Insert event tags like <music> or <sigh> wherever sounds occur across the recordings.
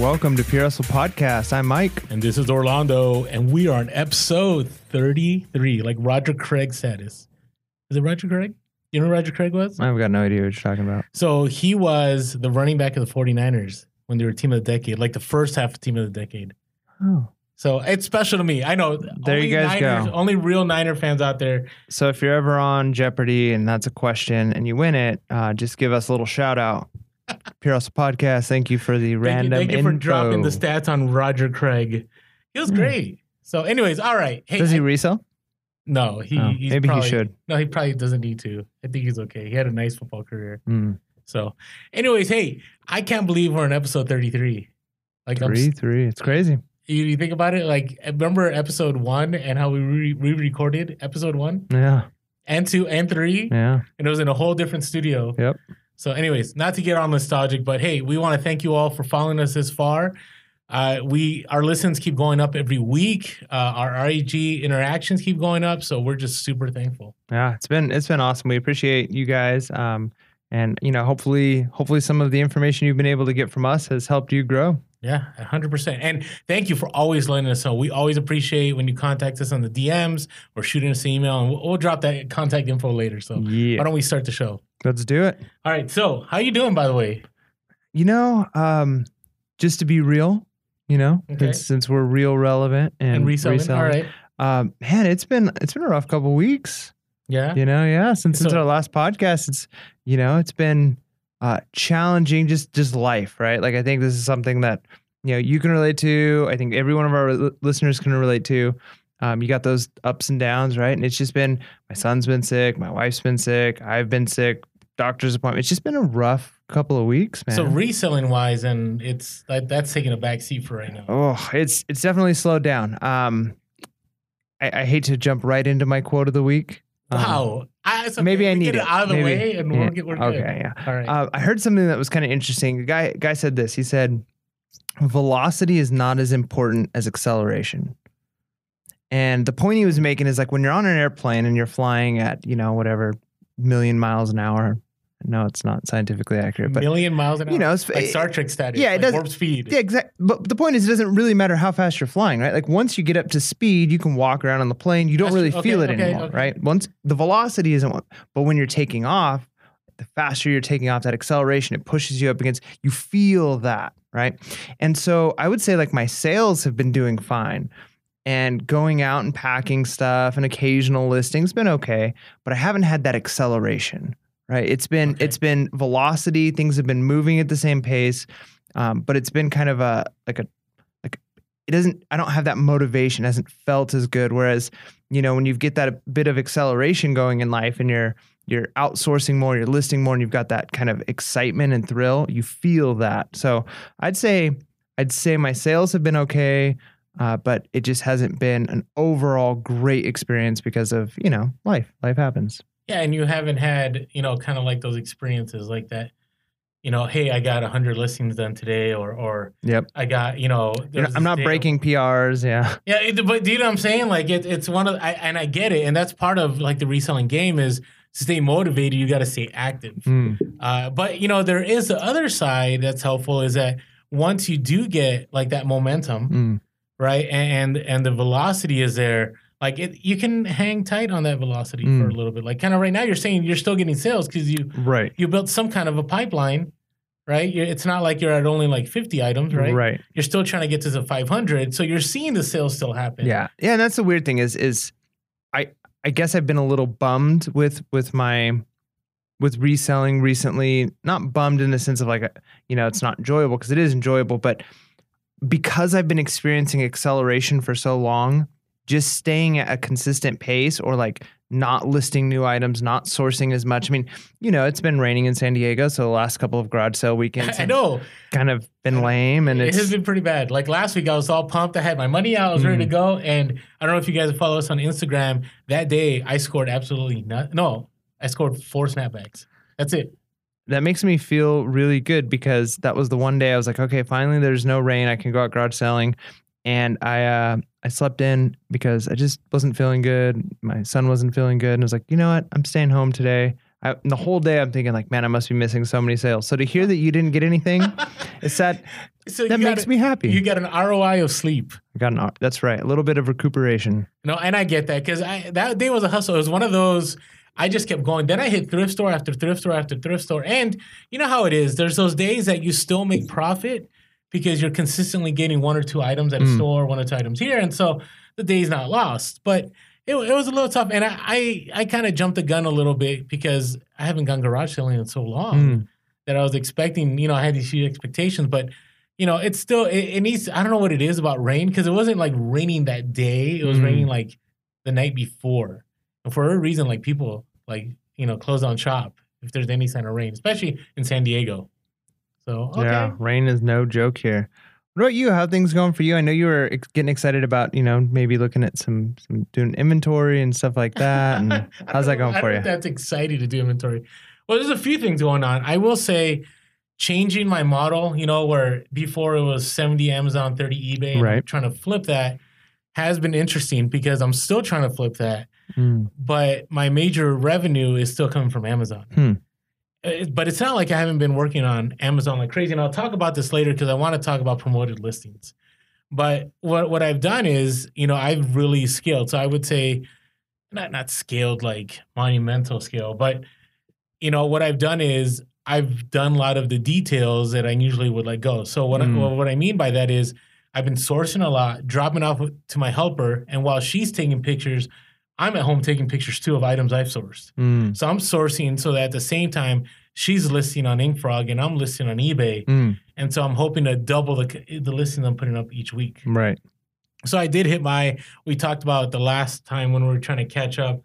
Welcome to Pure Hustle Podcast. I'm Mike. And this is Orlando, and we are on episode 33, like Roger Craig status. Is it Roger Craig? You know who Roger Craig was? I've got no idea what you're talking about. So he was the running back of the 49ers when they were team of the decade, like the first half of team of the decade. Oh. So it's special to me. I know. There you guys Niners, go. Only real Niner fans out there. So if you're ever on Jeopardy and that's a question and you win it, uh, just give us a little shout out. Pure Hustle Podcast. Thank you for the Thank you, random thank you for dropping the stats on Roger Craig. He was Hmm. great. So, anyways, all right. Hey, Does he I- resell? no, he Oh, maybe probably- he should. No, he probably doesn't need to. I think he's okay. He had a nice football career. Mm. So, anyways, hey, I can't believe we're in episode 33. Like, I'm, Three, three. It's crazy. you, you think about it, like, remember episode one and how we re recorded episode one Yeah. and two and three? Yeah. And it was in a whole different studio. Yep. So, anyways, not to get all nostalgic, but hey, we want to thank you all for following us this far. Uh, we our listens keep going up every week. Uh, our REG interactions keep going up, so we're just super thankful. Yeah. It's been it's been awesome. We appreciate you guys. Um, and you know, hopefully, hopefully some of the information you've been able to get from us has helped you grow. Yeah, hundred percent. And thank you for always letting us know. We always appreciate when you contact us on the DMs or shooting us an email, and we'll, we'll drop that contact info later. So Yeah. why don't we start the show? Let's do it. All right. So how you doing, by the way? You know, um, just to be real, you know, Okay. since, since we're real relevant and, And, reselling. reselling, All right. um, man, it's been it's been a rough couple weeks. Yeah. You know, yeah. Since since our last podcast, it's you know, it's been uh, challenging. Just just life, right? Like I think this is something that you know you can relate to. I think every one of our listeners can relate to. Um, you got those ups and downs, right? And it's just been my son's been sick, my wife's been sick, I've been sick, doctor's appointment. It's just been a rough couple of weeks, man. So reselling wise, and it's that, that's taking a back seat for right now. Oh, it's it's definitely slowed down. Um, I, I hate to jump right into my quote of the week. Um, Wow. I, okay. maybe I need get it it. out of the Maybe- way, and yeah. we'll get we're good. okay, yeah. All right. Uh, I heard something that was kind of interesting. The guy guy said this. He said, "Velocity is not as important as acceleration." And the point he was making is like when you're on an airplane and you're flying at you know whatever million miles an hour. No, it's not scientifically accurate, but million miles an hour. you know, it's like Star Trek status. yeah, it like does- warp speed. Yeah, exactly. But the point is, it doesn't really matter how fast you're flying, right? Like once you get up to speed, you can walk around on the plane. You don't That's really true. feel it okay, anymore, okay. right? Once the velocity isn't what, but when you're taking off, the faster you're taking off, that acceleration it pushes you up against. You feel that, right? And so I would say like my sales have been doing fine. And going out and packing stuff and occasional listings been okay, but I haven't had that acceleration, right? It's been Okay. it's been velocity. Things have been moving at the same pace, um, but it's been kind of a like a like it doesn't. I don't have that motivation. It hasn't felt as good. Whereas you know when you get that bit of acceleration going in life and you're you're outsourcing more, you're listing more, and you've got that kind of excitement and thrill. You feel that. So I'd say I'd say my sales have been okay. Uh, but it just hasn't been an overall great experience because of you know life. Life happens. Yeah, and you haven't had, you know, kind of like those experiences like that. You know, hey, I got 100 listings done today, or or Yep. I got, you know, I'm not breaking PRs. Yeah. Yeah, it, but do you know what I'm saying? Like it, it's one of, I, and I get it, and that's part of like the reselling game is to stay motivated. You got to stay active. Mm. Uh, but you know, there is the other side that's helpful is that once you do get like that momentum, Mm. Right, and and the velocity is there, like it, you can hang tight on that velocity for Mm. a little bit. Like kind of right now, you're saying you're still getting sales because you Right. you built some kind of a pipeline, right? You're, it's not like you're at only like 50 items, right? Right. You're still trying to get to the 500, so you're seeing the sales still happen. Yeah. Yeah. And that's the weird thing is is I I guess I've been a little bummed with with my with reselling recently. Not bummed in the sense of like uh, you know it's not enjoyable because it is enjoyable, but because I've been experiencing acceleration for so long, just staying at a consistent pace or like not listing new items, not sourcing as much. I mean, you know, it's been raining in San Diego, so the last couple of garage sale weekends <laughs> I know. kind of been lame, and it has been pretty bad. Like last week, I was all pumped. I had my money out. I was ready Mm. to go. And I don't know if you guys follow us on Instagram. That day, I scored absolutely not. No, I scored four snapbacks. That's it. That makes me feel really good because that was the one day I was like, okay, finally there's no rain. I can go out garage selling. And I uh, I slept in because I just wasn't feeling good. My son wasn't feeling good. And I was like, you know what? I'm staying home today. I, the whole day I'm thinking like, man, I must be missing so many sales. So to hear that you didn't get anything, <laughs> it's that So that makes got, me happy. You got an ROI of sleep. I got an, that's right, a little bit of recuperation. No, and I get that because I that day was a hustle. It was one of those. I just kept going. Then I hit thrift store after thrift store after thrift store, and you know how it is. There's those days that you still make profit because you're consistently getting one or two items at a Mm. store, one or two items here, and so the day's not lost. But it, it was a little tough, and I I, I kind of jumped the gun a little bit because I haven't gone garage selling in so long Mm. that I was expecting. You know, I had these huge expectations, but you know, it's still it, it needs. I don't know what it is about rain because it wasn't like raining that day. It was Mm. raining like the night before, for a reason, like people like you know close on shop if there's any sign of rain, especially in San Diego. So okay. Yeah, rain is no joke here. What about you? How are things going for you? I know you were ex- getting excited about, you know, maybe looking at some some doing inventory and stuff like that. And <laughs> how's that going I for you? That's exciting to do inventory. Well, there's a few things going on. I will say, changing my model. You know, where before it was 70 Amazon, 30 eBay. I'm Right. trying to flip that has been interesting because I'm still trying to flip that. Mm. but my major revenue is still coming from Amazon. Hmm. Uh, But it's not like I haven't been working on Amazon like crazy. And I'll talk about this later because I want to talk about promoted listings. But what what I've done is, you know, I've really scaled. So I would say not not scaled like monumental scale, but you know, what I've done is I've done a lot of the details that I usually would let go. So what Hmm. I, what I mean by that is I've been sourcing a lot, dropping off to my helper, and while she's taking pictures, I'm at home taking pictures too of items I've sourced. Mm. So I'm sourcing so that at the same time she's listing on InkFrog and I'm listing on eBay, Mm. and so I'm hoping to double the the listings I'm putting up each week. Right. So I did hit my. We talked about the last time when we were trying to catch up.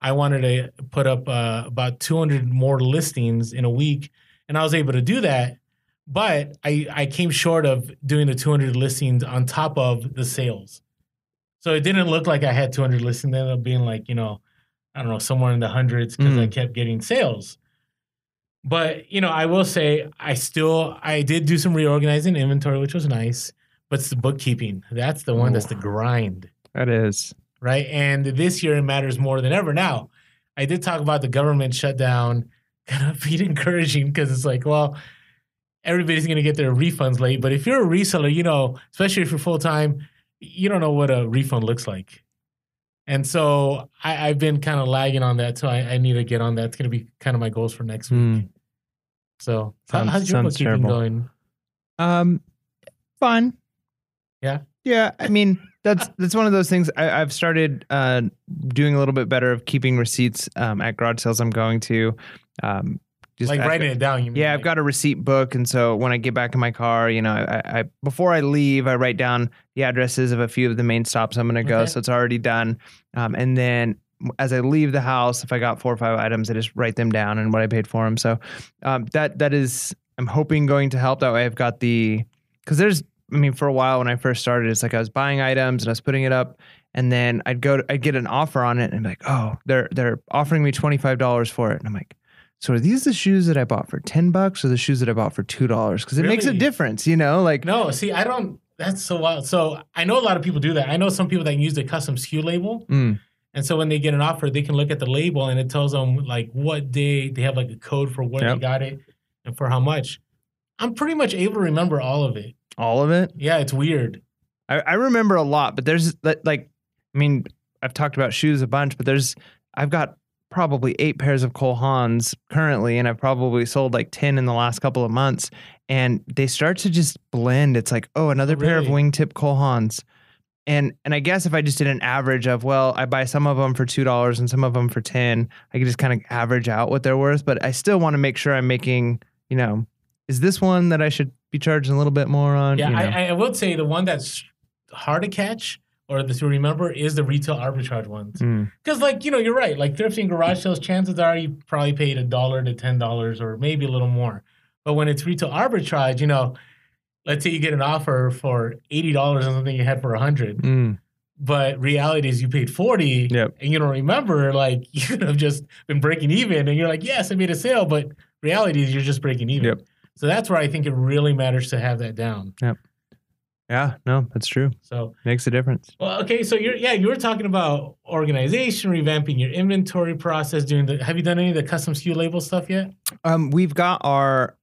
I wanted to put up uh, about 200 more listings in a week, and I was able to do that. But I I came short of doing the 200 listings on top of the sales. So it didn't look like I had 200 listings. It ended up being like you know, I don't know, somewhere in the hundreds because I Mm. kept getting sales. But you know, I will say I still I did do some reorganizing inventory, which was nice. But it's the bookkeeping. That's the one that's the grind, That is. right? And this year it matters more than ever. Now, I did talk about the government shutdown <laughs> kind of being encouraging because it's like, well, everybody's going to get their refunds late. But if you're a reseller, you know, especially if you're full time, you don't know what a refund looks like. And so I, I've been kind of lagging on that. So I, I need to get on that. It's going to be kind of my goals for next week. Mm. So how, Sounds- how's your bookkeeping going? Um, fun. Yeah? Yeah. I mean, that's that's one of those things. I, I've started uh, doing a little bit better of keeping receipts um, at garage sales I'm going to. Um, just like writing it down. You mean? Yeah, I've like- got a receipt book, and so when I get back in my car, you know, I, I before I leave, I write down the addresses of a few of the main stops I'm going to go, Okay. so it's already done. Um, and then as I leave the house, if I got four or five items, I just write them down and what I paid for them. So um, that that is, I'm hoping going to help. That way, I've got the because there's, I mean, for a while when I first started, it's like I was buying items and I was putting it up. And then I'd go, to, I'd get an offer on it, and be like, "Oh, they're they're offering me twenty five dollars for it." And I'm like, so are these the shoes that I bought for 10 bucks or the shoes that I bought for $2? Because it makes a difference, you know? Like, No, see, I don't. That's so wild. So I know a lot of people do that. I know some people that use the custom SKU label, mm, and so when they get an offer, they can look at the label and it tells them like what day they have like a code for where Yep. they got it and for how much. I'm pretty much able to remember all of it. all of it. Yeah, it's weird. I, I remember a lot, but there's like, I mean, I've talked about shoes a bunch, but there's, I've got probably eight pairs of Cole Haans currently, and I've probably sold like 10 in the last couple of months. And they start to just blend. It's like, oh, another oh, pair of wingtip Cole Haans. And and I guess if I just did an average of well, I buy some of them for two dollars and some of them for ten, I could just kind of average out what they're worth. But I still want to make sure I'm making, you know, is this one that I should be charging a little bit more on? Yeah, You know? I, I would say the one that's hard to catch or the to remember is the retail arbitrage ones. Mm, Because, like, you know, you're right. Like, thrifting garage sales, chances are you probably paid a dollar to ten dollars, or maybe a little more. But when it's retail arbitrage, you know, let's say you get an offer for eighty dollars on something you had for a hundred, mm, but reality is you paid forty, Yep. and you don't remember. Like, <laughs> you could have just been breaking even, and you're like, yes, I made a sale, but reality is you're just breaking even. Yep. So that's where I think it really matters to have that down. Yeah, Yeah, no, that's true. So Makes a difference. well, okay, so you're yeah, you were talking about organization, revamping your inventory process, doing the have you done any of the custom SKU label stuff yet? Um, we've got our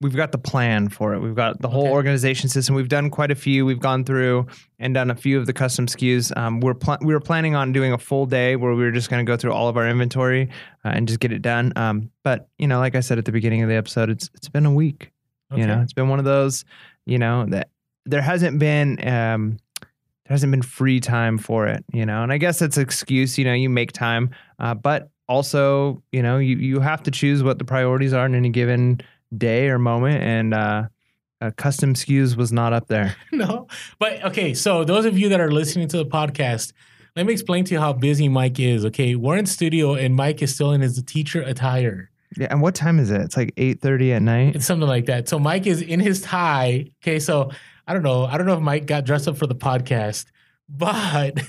we've got the plan for it. We've got the whole Okay. organization system. We've done quite a few. We've gone through and done a few of the custom SKUs. Um, we're pl- we were planning on doing a full day where we were just going to go through all of our inventory uh, and just get it done. Um, but you know, like I said at the beginning of the episode, it's it's been a week. Okay. You know, it's been one of those. You know that there hasn't been. Um, there hasn't been free time for it, you know, and I guess that's an excuse. You know, you make time, uh, but also, you know, you you have to choose what the priorities are in any given day or moment, and uh, uh, custom SKUs was not up there. <laughs> no. But okay, so those of you that are listening to the podcast, let me explain to you how busy Mike is. Okay, we're in studio and Mike is still in his teacher attire. Yeah, and what time is it? It's like eight thirty at night. It's something like that. So Mike is in his tie. Okay, so I don't know. I don't know if Mike got dressed up for the podcast, <laughs> but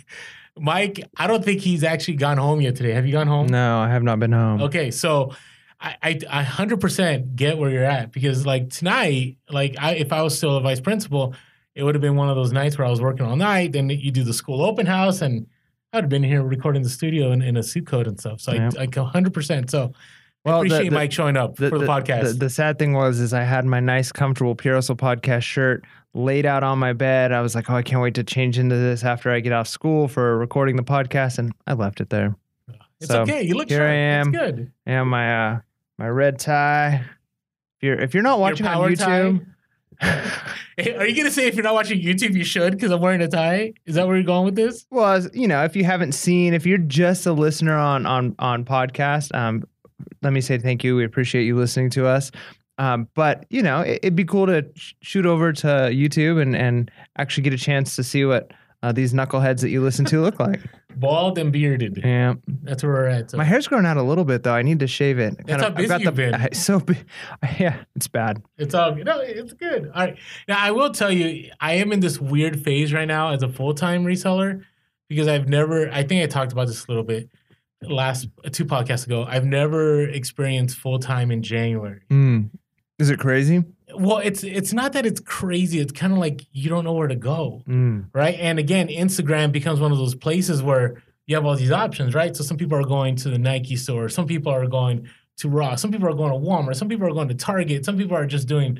Mike, I don't think he's actually gone home yet today. Have you gone home? No, I have not been home. Okay, so I, I I 100% get where you're at because like tonight, like I if I was still a vice principal, it would have been one of those nights where I was working all night. Then you do the school open house, and I'd have been here recording the studio in, in a suit coat and stuff. So Yeah. I, like 100%. So I Well, the- appreciate the- Mike showing up for the, podcast. The, the sad thing was, is I had my nice, comfortable Pure Hustle podcast shirt laid out on my bed. I was like, oh, I can't wait to change into this after I get off school for recording the podcast, and I left it there. it's so, okay. You look here sharp. I am. It's good. And my uh, my red tie. If you're if you're not watching Your on YouTube, <laughs> Are you gonna say if you're not watching YouTube, you should because I'm wearing a tie? Is that where you're going with this? well, you know, if you haven't seen, if you're just a listener on on on podcast, um, let me say thank you. We appreciate you listening to us. Um, but you know, it, it'd be cool to sh- shoot over to YouTube and and actually get a chance to see what uh, these knuckleheads that you listen to look like. <laughs> Bald and bearded. Yeah, That's where we're at. So. my hair's growing out a little bit though. I need to shave it. That's how busy you've been. I- <laughs> so <laughs> yeah, it's bad. It's all no, it's good. All right. Now I will tell you, I am in this weird phase right now as a full time reseller because I've never. I think I talked about this a little bit last two podcasts ago. I've never experienced full time in January. Mm. Is it crazy? Well, it's it's not that it's crazy. It's kind of like you don't know where to go, Mm. right? And again, Instagram becomes one of those places where you have all these options, right? So some people are going to the Nike store, some people are going to Ross, some people are going to Walmart, some people are going to Target, some people are just doing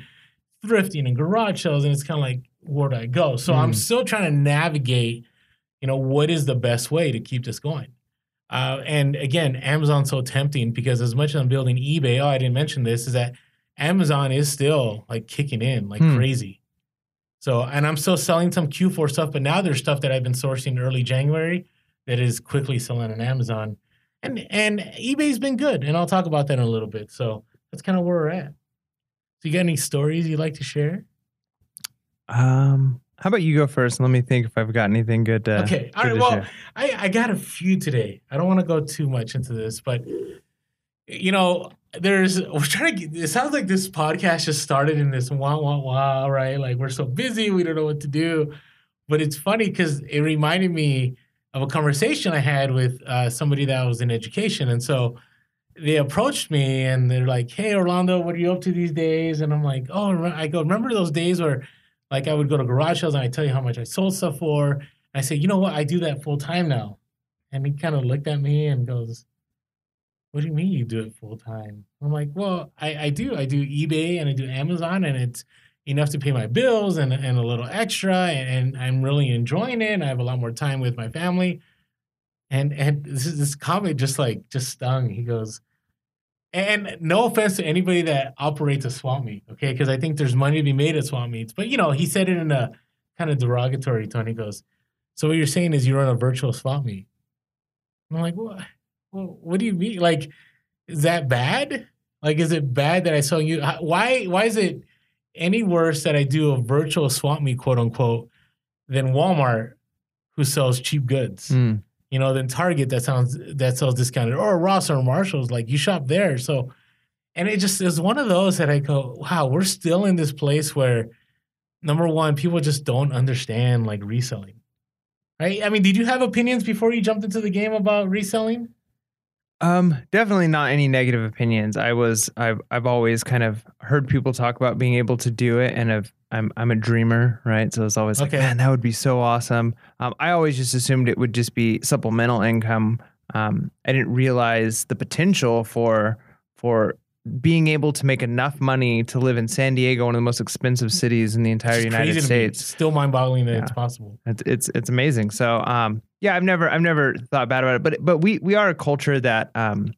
thrifting and garage sales, and it's kind of like where do I go? So I'm Mm. still trying to navigate, you know, what is the best way to keep this going. Uh, and again, Amazon's so tempting because as much as I'm building eBay, oh, I didn't mention this, is that Amazon is still like kicking in like Hmm. crazy. So, and I'm still selling some Q4 stuff, but now there's stuff that I've been sourcing early January that is quickly selling on Amazon. And and eBay's been good, and I'll talk about that in a little bit. So that's kind of where we're at. So you got any stories you'd like to share? Um, how about you go first? Let me think if I've got anything good. To, okay. All right. Well, share. I, I got a few today. I don't want to go too much into this, but you know, there's we're trying to get it sounds like this podcast just started in this wah wah wah, right? Like we're so busy, we don't know what to do. But it's funny because it reminded me of a conversation I had with uh, somebody that was in education. And so they approached me and they're like, Hey Orlando, what are you up to these days? And I'm like, Oh, I go, remember those days where like I would go to garage sales and I tell you how much I sold stuff for. I say, you know what? I do that full time now. And he kind of looked at me and goes, What do you mean you do it full time? I'm like, Well, I, I do. I do eBay and I do Amazon, and it's enough to pay my bills and, and a little extra. And, and I'm really enjoying it. And I have a lot more time with my family. And and this, this comment just like just stung. He goes, and no offense to anybody that operates a swap meet, okay? Because I think there's money to be made at swap meets. But you know, he said it in a kind of derogatory tone. He goes, "So what you're saying is you run a virtual swap meet?" I'm like, "What? What do you mean? Like, is that bad? Like, is it bad that I saw you? Why? Why is it any worse that I do a virtual swap meet, quote unquote, than Walmart, who sells cheap goods?" Mm. you know, than Target that sounds that sells discounted or Ross or Marshalls. Like you shop there, so and it just is one of those that I go, wow, we're still in this place where number one, people just don't understand like reselling. Right? I mean, did you have opinions before you jumped into the game about reselling? Um, definitely not any negative opinions. I was I've I've always kind of heard people talk about being able to do it, and I've, I'm I'm a dreamer, right? So it's always like, Okay. man, that would be so awesome. Um, I always just assumed it would just be supplemental income. Um, I didn't realize the potential for for being able to make enough money to live in San Diego, one of the most expensive cities in the entire United crazy to me. States. Still mind-boggling that it's possible. It's it's it's amazing. So um yeah, I've never I've never thought bad about it, but but we we are a culture that um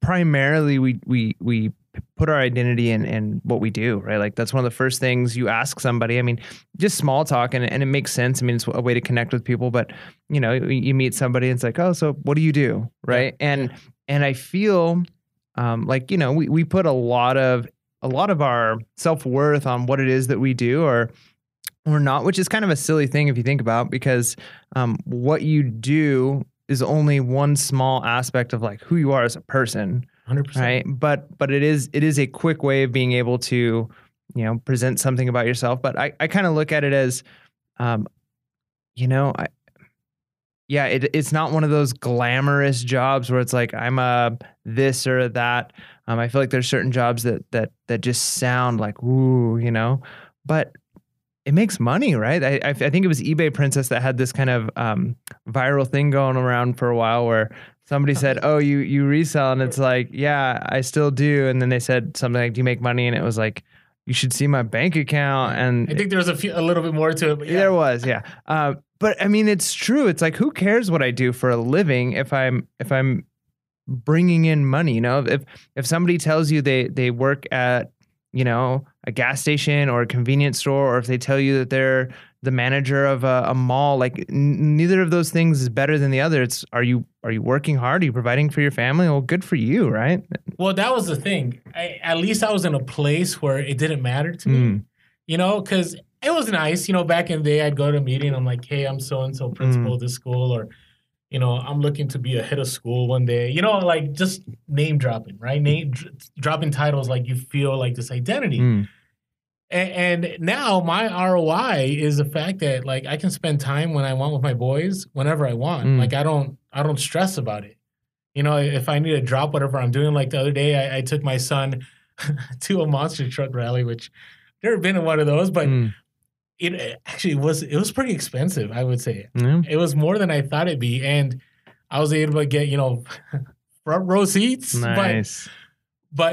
primarily we we we put our identity in in what we do, right? Like that's one of the first things you ask somebody. I mean, just small talk and and it makes sense. I mean, it's a way to connect with people, but you know, you you meet somebody and it's like, "Oh, so what do you do?" right? And and I feel um like, you know, we we put a lot of a lot of our self-worth on what it is that we do or or not, which is kind of a silly thing if you think about because um, what you do is only one small aspect of like who you are as a person, 100%. right? But but it is it is a quick way of being able to you know present something about yourself. But I, I kind of look at it as, um, you know, I, yeah, it, it's not one of those glamorous jobs where it's like I'm a this or a that. Um, I feel like there's certain jobs that that that just sound like ooh, you know, but it makes money, right? I, I, think it was eBay Princess that had this kind of um, viral thing going around for a while where somebody said, "Oh, you you resell," and it's like, "Yeah, I still do." And then they said something like, "Do you make money?" And it was like, "You should see my bank account." And I think there's a few, a little bit more to it. But yeah. there was, yeah. Uh, but I mean, it's true. It's like, who cares what I do for a living if I'm if I'm bringing in money? You know, if if somebody tells you they they work at you know a gas station or a convenience store, or if they tell you that they're the manager of a, a mall, like n- neither of those things is better than the other. It's are you are you working hard? Are you providing for your family? Well, good for you, right? Well, that was the thing. I, at least I was in a place where it didn't matter to me. Mm. you know, because it was nice. You know, back in the day, I'd go to a meeting. I'm like, hey, I'm so and so principal of this school, or, you know, I'm looking to be a head of school one day. You know, like just name dropping, right? Name dr- dropping titles like you feel like this identity. Mm. And, and now my ROI is the fact that like I can spend time when I want with my boys whenever I want. Mm. Like I don't I don't stress about it. You know, if I need to drop whatever I'm doing, like the other day, I, I took my son <laughs> to a monster truck rally, which I've never been in one of those, but Mm. it actually was it was pretty expensive. I would say Yeah. it was more than I thought it'd be, and I was able to get you know <laughs> front row seats. Nice. but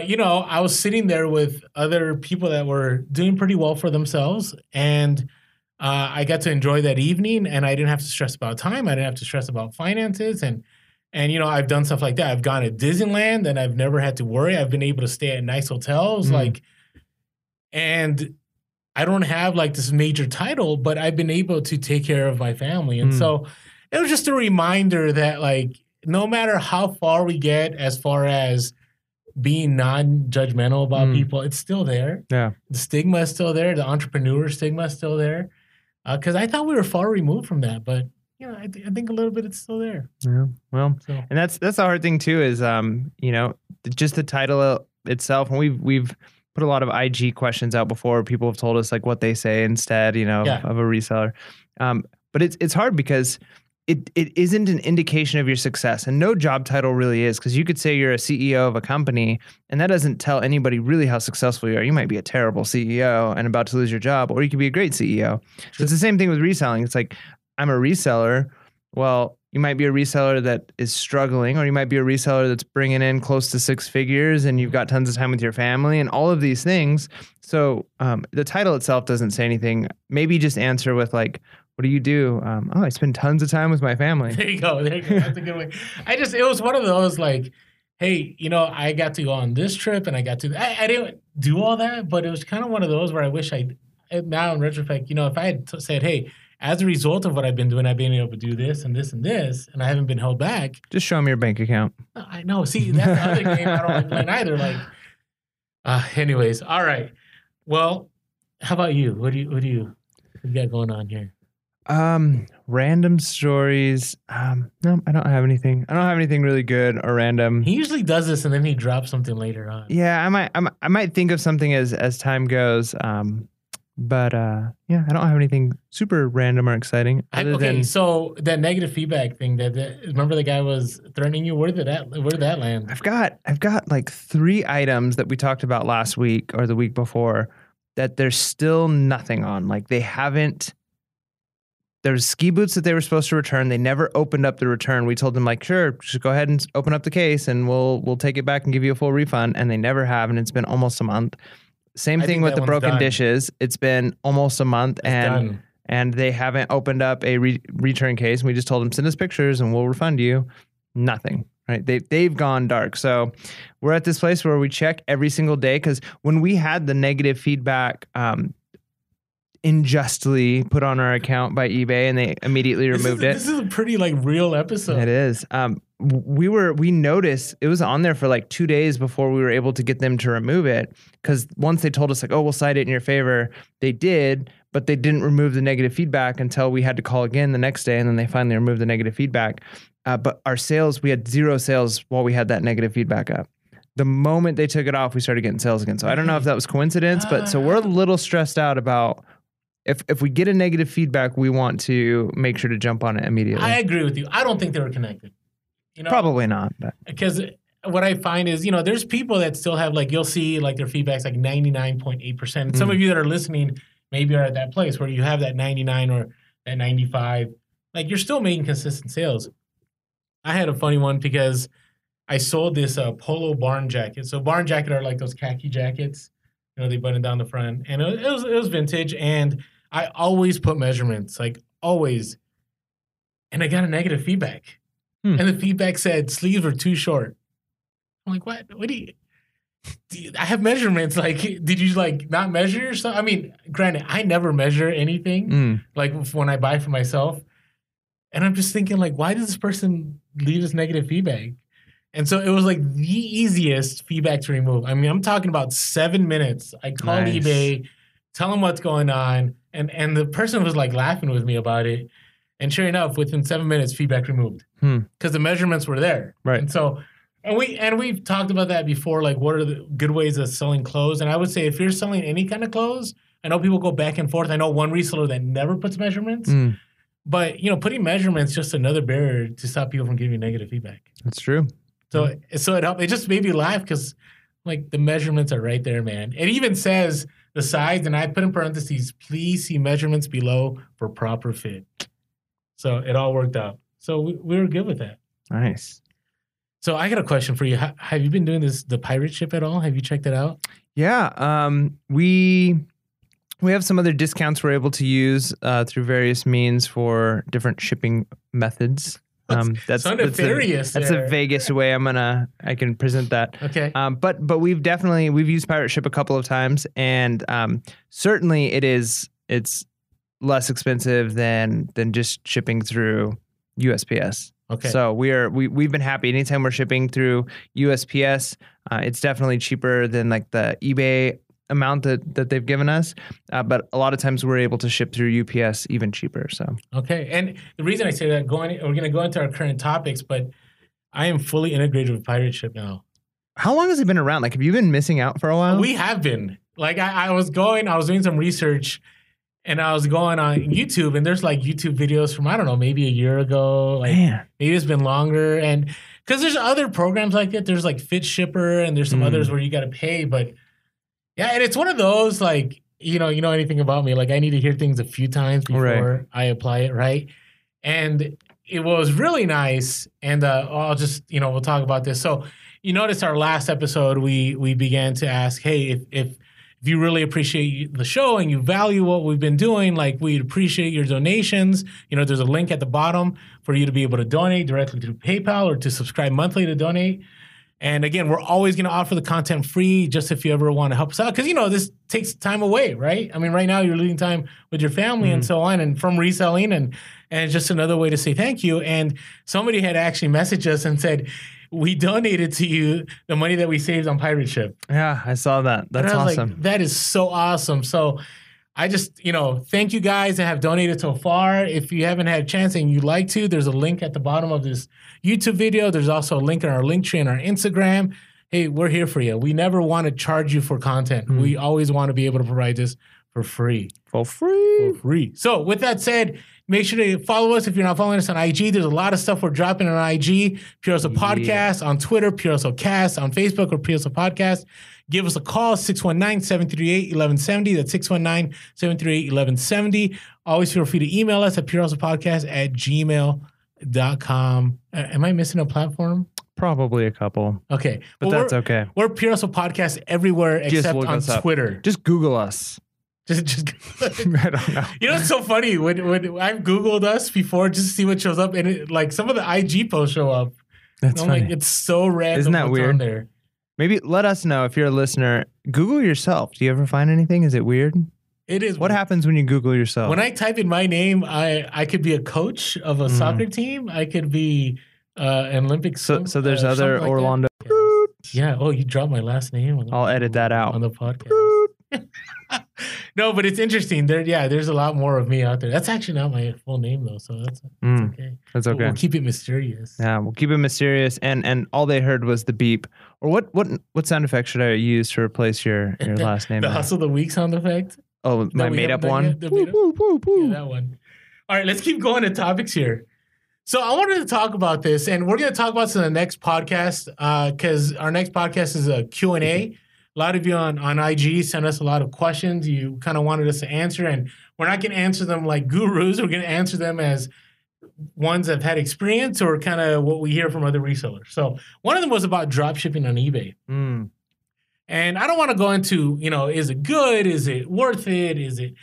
you know, I was sitting there with other people that were doing pretty well for themselves, and uh, I got to enjoy that evening, and I didn't have to stress about time. I didn't have to stress about finances, and and you know, I've done stuff like that. I've gone to Disneyland, and I've never had to worry. I've been able to stay at nice hotels, Mm. like, and I don't have like this major title, but I've been able to take care of my family, and Mm. so it was just a reminder that like no matter how far we get as far as being non-judgmental about Mm. people, it's still there. Yeah. The stigma is still there. The entrepreneur stigma is still there. Because I thought we were far removed from that, but you know, I, th- I think a little bit it's still there. Yeah. Well, So and that's that's the hard thing too is um you know just the title itself and we've we've put a lot of ig questions out before people have told us like what they say instead you know Yeah. of a reseller um but it's it's hard because it it isn't an indication of your success and no job title really is because you could say you're a ceo of a company and that doesn't tell anybody really how successful you are. You might be a terrible ceo and about to lose your job or you could be a great ceo so it's the same thing with reselling. It's like i'm a reseller. Well, you might be a reseller that is struggling, or you might be a reseller that's bringing in close to six figures and you've got tons of time with your family and all of these things. So um, the title itself doesn't say anything. Maybe just answer with, like, what do you do? Um, oh, I spend tons of time with my family. there you go. There you go. That's a good way. I just, it was one of those like, hey, you know, I got to go on this trip and I got to, I, I didn't do all that, but it was kind of one of those where I wish I, now in retrospect, you know, if I had t- said, hey, as a result of what I've been doing, I've been able to do this and this and this, and I haven't been held back. Just show me your bank account. I know. See, that's the other game I don't like playing either. Like, uh, anyways, all right. Well, how about you? What do you, what do you, what do you got going on here? Um, random stories. Um, no, I don't have anything. I don't have anything really good or random. He usually does this and then he drops something later on. Yeah, I might, I might, I might think of something as as time goes. Um, But uh, yeah, I don't have anything super random or exciting. I, Other okay, than so that negative feedback thing that, that remember the guy was threatening you. Where did that where did that land? I've got I've got like three items that we talked about last week or the week before that there's still nothing on. Like they haven't. There's ski boots that they were supposed to return. They never opened up the return. We told them like, sure, just go ahead and open up the case, and we'll we'll take it back and give you a full refund. And they never have, and it's been almost a month. Same I thing with the broken done. dishes. It's been almost a month, It's and done. and they haven't opened up a re- return case. And We just told them send us pictures and we'll refund you. Nothing. Right? They they've gone dark. So we're at this place where we check every single day because when we had the negative feedback um, unjustly put on our account by eBay and they immediately This is- removed it. This is a pretty like real episode. It is. Um, we were we noticed it was on there for like two days before we were able to get them to remove it because once they told us like, oh, we'll cite it in your favor, they did, but they didn't remove the negative feedback until we had to call again the next day, and then they finally removed the negative feedback. Uh, but our sales, we had zero sales while we had that negative feedback up. The moment they took it off, we started getting sales again. So I don't know if that was coincidence, but so we're a little stressed out about. If, if we get a negative feedback, we want to make sure to jump on it immediately. I agree with you. I don't think they were connected. You know, Probably not, because what I find is, you know, there's people that still have like you'll see like their feedback's like 99.8 percent. Some Mm. of you that are listening maybe are at that place where you have that 99 or that 95. Like you're still making consistent sales. I had a funny one because I sold this uh, polo barn jacket. So barn jacket are like those khaki jackets. You know, they button down the front, and it was, it was it was vintage. And I always put measurements, like always. And I got a negative feedback, Hmm. and the feedback said sleeves were too short. I'm like, what? What do you? do you- I have measurements. Like, did you like not measure yourself? I mean, granted, I never measure anything mm, like when I buy for myself. And I'm just thinking, like, why does this person leave this negative feedback? And so it was like the easiest feedback to remove. I mean, I'm talking about seven minutes. I called Nice. eBay, tell them what's going on, and and the person was like laughing with me about it. And sure enough, within seven minutes, feedback removed Hmm. because the measurements were there. Right. And so, and we and we've talked about that before. Like, what are the good ways of selling clothes? And I would say if you're selling any kind of clothes, I know people go back and forth. I know one reseller that never puts measurements, mm, but you know, putting measurements just another barrier to stop people from giving you negative feedback. that's true. So, so it helped. It just made me laugh because, like, the measurements are right there, man. It even says the size, and I put in parentheses, please see measurements below for proper fit. So it all worked out. So we, we were good with that. Nice. So I got a question for you. Ha- have you been doing this the pirate ship at all? Have you checked it out? Yeah. Um, we we have some other discounts we're able to use uh, through various means for different shipping methods. Um, that's so that's, a, nefarious. that's there. a Vegas way I'm gonna I can present that. Okay. Um, but but we've definitely we've used Pirate Ship a couple of times, and um, certainly it is it's less expensive than than just shipping through USPS. Okay. So we are we we've been happy. Anytime we're shipping through USPS, uh, it's definitely cheaper than like the eBay amount that that they've given us. Uh, but a lot of times we're able to ship through UPS even cheaper. So okay. And the reason I say that, going, we're going to go into our current topics, but I am fully integrated with pirate ship now. how long has it been around? Like, have you been missing out for a while? We have been. Like I, I was going, I was doing some research and I was going on YouTube and there's like YouTube videos from I don't know, maybe a year ago. Like Man, maybe it's been longer. And because there's other programs like it. There's like Fit Shipper and there's some Mm. others where you gotta pay. But yeah, and it's one of those like, you know, you know anything about me. Like I need to hear things a few times before Right. I apply it, right? And it was really nice. And uh, I'll just, you know, we'll talk about this. So you notice our last episode, we we began to ask, hey, if if if you really appreciate the show and you value what we've been doing, like we'd appreciate your donations. You know, there's a link at the bottom for you to be able to donate directly through PayPal or to subscribe monthly to donate. And again, we're always going to offer the content free just if you ever want to help us out. Because, you know, this takes time away, right? I mean, right now you're losing time with your family and mm. so on and from reselling. And, and it's just another way to say thank you. And somebody had actually messaged us and said, we donated to you the money that we saved on Pirate Ship. yeah, I saw that. That's And I was awesome. Like, that is so awesome. So I just, you know, thank you guys that have donated so far. If you haven't had a chance and you'd like to, there's a link at the bottom of this YouTube video. There's also a link in our link tree and our Instagram. Hey, we're here for you. We never want to charge you for content. Mm. We always want to be able to provide this for free. For free. For free. So with that said, make sure to follow us if you're not following us on IG. There's a lot of stuff we're dropping on IG. Pure Yeah. Podcast on Twitter, Pure Hustle Cast on Facebook or Pure Hustle Podcast. Give us a call, 619-738-1170. That's 619-738-1170. Always feel free to email us at purehustlepodcast at gmail.com. Am I missing a platform? Probably a couple, Okay. but Well, that's we're, okay. we're Pure Hustle Podcast everywhere except on us up. Twitter. Just Google us. Just, just <laughs> I don't know. You know, it's so funny when when I've Googled us before just to see what shows up, and it, like some of the IG posts show up. That's I'm funny. like, it's so random. Isn't that what's on weird? there. Maybe let us know if you're a listener. Google yourself. Do you ever find anything? Is it weird? It is. What weird. happens when you Google yourself? When I type in my name, I I could be a coach of a Mm. soccer team. I could be uh, an Olympic. so, swim- so there's uh, other like. Orlando. Yeah. Oh, you dropped my last name. On the, I'll edit that out. on the podcast. <laughs> no, but it's interesting. There, yeah, there's a lot more of me out there. That's actually not my full name though, so that's, that's Mm, okay. that's We'll- okay. We'll keep it mysterious. Yeah, we'll keep it mysterious. And and all they heard was the beep. Or what what what sound effect should I use to replace your your <laughs> last name? The there? hustle of the week sound effect. oh, my made up one. yet? Woo, woo, woo, woo. Yeah, that one. All right, let's keep going to topics here. So I wanted to talk about this, and we're going to talk about this in the next podcast uh, because our next podcast is a Q and A. Mm-hmm. A lot of you on, on IG sent us a lot of questions you kind of wanted us to answer, and we're not going to answer them like gurus. We're going to answer them as ones that have had experience or kind of what we hear from other resellers. So one of them was about drop shipping on eBay. Mm, And I don't want to go into, you know, is it good? Is it worth it? Is it?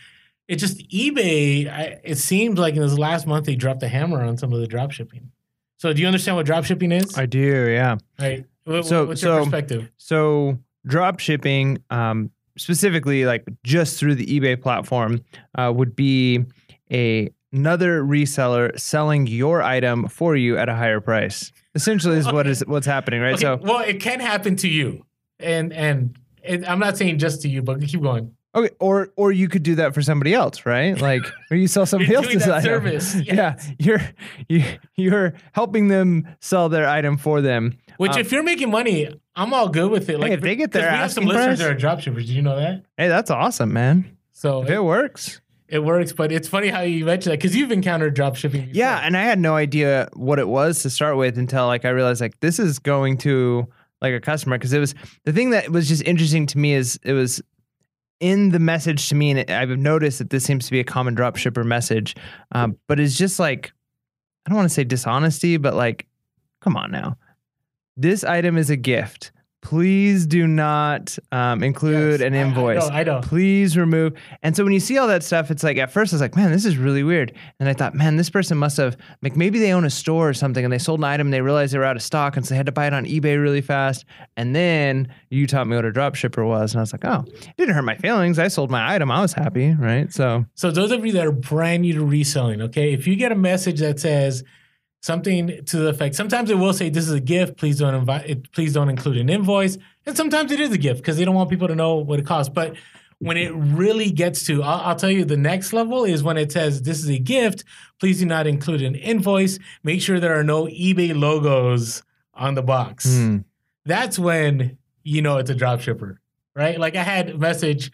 It just eBay. I, it seems like in this last month they dropped the hammer on some of the drop shipping. So do you understand what drop shipping is? I do, yeah. right. What, So- what's your so- perspective? So drop shipping, um, specifically like just through the eBay platform, uh, would be a another reseller selling your item for you at a higher price. Essentially, is what is what's happening, right? Okay, So well, it can happen to you, and and it, I'm not saying just to you, but keep going. Okay, or or you could do that for somebody else, right? Like, or you sell <laughs> somebody else's item. service, <laughs> Yeah, you're you, you're helping them sell their item for them. Which, Um, if you're making money, I'm all good with it. Like if they get their we have some asking listeners that are drop shippers. Did you know that? Hey, that's awesome, man. So If it works, it works, but it's funny how you mentioned that because you've encountered drop shipping. before. yeah. And I had no idea what it was to start with until like I realized like this is going to like a customer because it was the thing that was just interesting to me is it was in the message to me, and I've noticed that this seems to be a common drop shipper message, um, but it's just like I don't want to say dishonesty, but like, come on now, this item is a gift. Please do not um, include Yes, an I- invoice. I, know. I know. Please remove. And so when you see all that stuff, it's like at first I was like, man, this is really weird. And I thought, man, this person must have like maybe they own a store or something and they sold an item and they realized they were out of stock and so they had to buy it on eBay really fast. And then you taught me what a drop shipper was, and I was like, oh, it didn't hurt my feelings. I sold my item. I was happy, right? So So those of you that are brand new to reselling, okay, if you get a message that says something to the effect, sometimes it will say this is a gift. Please don't invite. It, please don't include an invoice. And sometimes it is a gift because they don't want people to know what it costs. But when it really gets to, I'll, I'll tell you, the next level is when it says this is a gift. Please do not include an invoice. Make sure there are no eBay logos on the box. hmm. That's when you know it's a drop shipper, right? Like I had a message.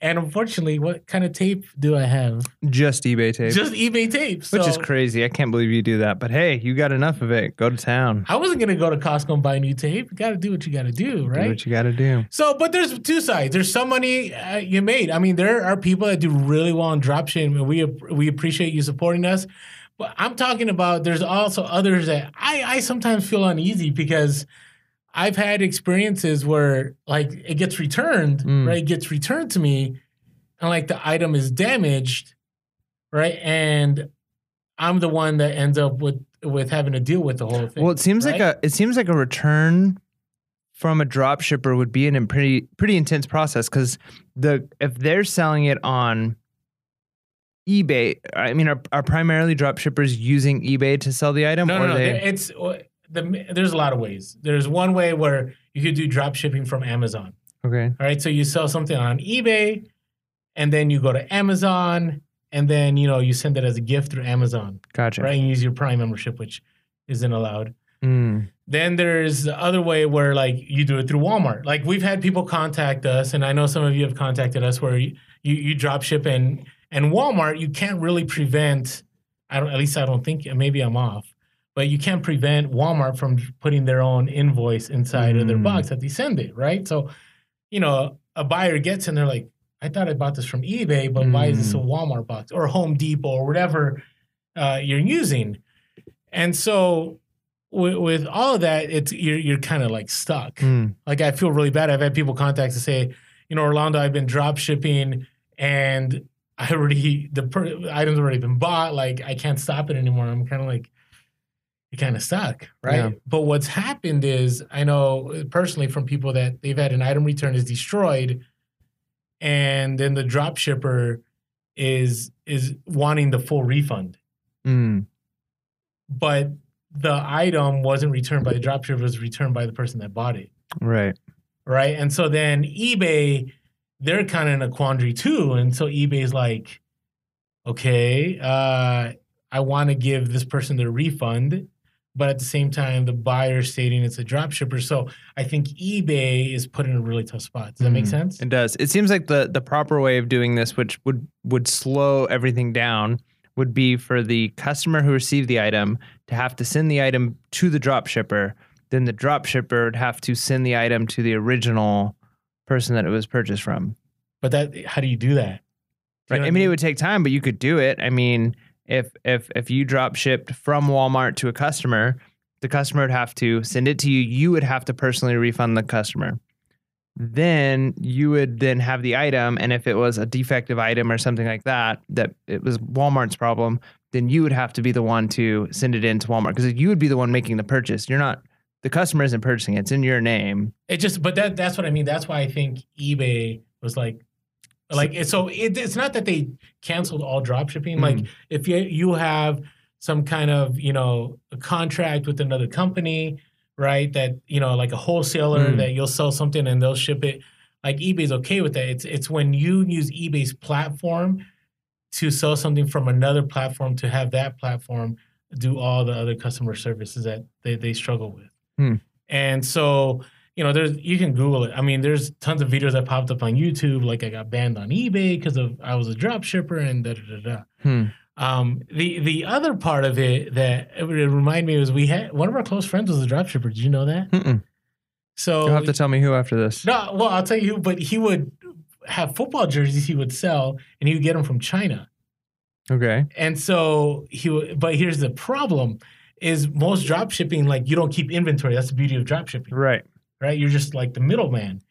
And unfortunately, what kind of tape do I have? just eBay tape, Just eBay tape. which is crazy. I can't believe you do that. But hey, you got enough of it. Go to town. I wasn't gonna go to Costco and buy new tape. You got to do what you got to do, right? Do what you got to do. So, but there's two sides. There's some money uh, you made. I mean, there are people that do really well on dropshipping, and we we appreciate you supporting us. But I'm talking about there's also others that I I sometimes feel uneasy because I've had experiences where like it gets returned, Mm. right? It gets returned to me, and like the item is damaged, right? And I'm the one that ends up with with having to deal with the whole thing. Well, it seems like a it seems like a return from a drop shipper would be an in pretty pretty intense process because the if they're selling it on eBay, I mean, are, are primarily drop shippers using eBay to sell the item, No, or no, no. they? It's uh, the there's a lot of ways. There's one way where you could do drop shipping from Amazon. okay, All right, so you sell something on eBay, and then you go to Amazon, and then you know you send it as a gift through Amazon, gotcha. right? And use your Prime membership, which isn't allowed. Mm, Then there's the other way where like you do it through Walmart. Like we've had people contact us, and I know some of you have contacted us where you, you you drop ship and and Walmart, you can't really prevent. I don't. At least I don't think. Maybe I'm off, but you can't prevent Walmart from putting their own invoice inside of their Mm. box that they send it. Right. So, you know, a buyer gets and they're like, I thought I bought this from eBay, but why is this a Walmart box or Home Depot or whatever uh, you're using? And so, with, with all of that, it's you're you're kind of like stuck. Mm. Like I feel really bad. I've had people contact to say, you know, Orlando, I've been drop shipping and I already the per- items already been bought. Like I can't stop it anymore. I'm kind of like, you're kind of stuck, right? Yeah. But what's happened is I know personally from people that they've had an item return is destroyed, and then the drop shipper is is wanting the full refund, Mm. but the item wasn't returned by the drop shipper; it was returned by the person that bought it. Right. right? And so then eBay, they're kind of in a quandary too. And so eBay's like, okay, uh, I want to give this person their refund, but at the same time, the buyer stating it's a drop shipper. So I think eBay is put in a really tough spot. Does that make Mhm. sense? It does. It seems like the the proper way of doing this, which would would slow everything down, would be for the customer who received the item to have to send the item to the drop shipper. Then the drop shipper would have to send the item to the original person that it was purchased from. But that, how do you do that? Do you Right. know I mean, it would take time, but you could do it. I mean, if if if you drop shipped from Walmart to a customer, the customer would have to send it to you. You would have to personally refund the customer. Then you would then have the item, and if it was a defective item or something like that, that it was Walmart's problem, then you would have to be the one to send it in to Walmart because you would be the one making the purchase. You're not. The customer isn't purchasing it; it's in your name. It just, but that that's what I mean. That's why I think eBay was like, like so. It, it's not that they canceled all drop shipping. Like Mhm. if you you have some kind of you know a contract with another company, right? That you know like a wholesaler Mm. that you'll sell something and they'll ship it. Like eBay's okay with that. It's it's when you use eBay's platform to sell something from another platform to have that platform do all the other customer services that they, they struggle with. Hmm. And so, you know, there's you can Google it. I mean, there's tons of videos that popped up on YouTube, like I got banned on eBay because of I was a drop shipper and da da da da. Hmm. Um, the the other part of it that it would remind me was we had one of our close friends was a drop shipper. Did you know that? Mm-mm. So You'll have to tell me who after this. no, well, I'll tell you who, but he would have football jerseys he would sell and he would get them from China. Okay. And so he, w- but here's the problem: is most drop shipping like you don't keep inventory. That's the beauty of drop shipping, Right. Right? You're just like the middleman.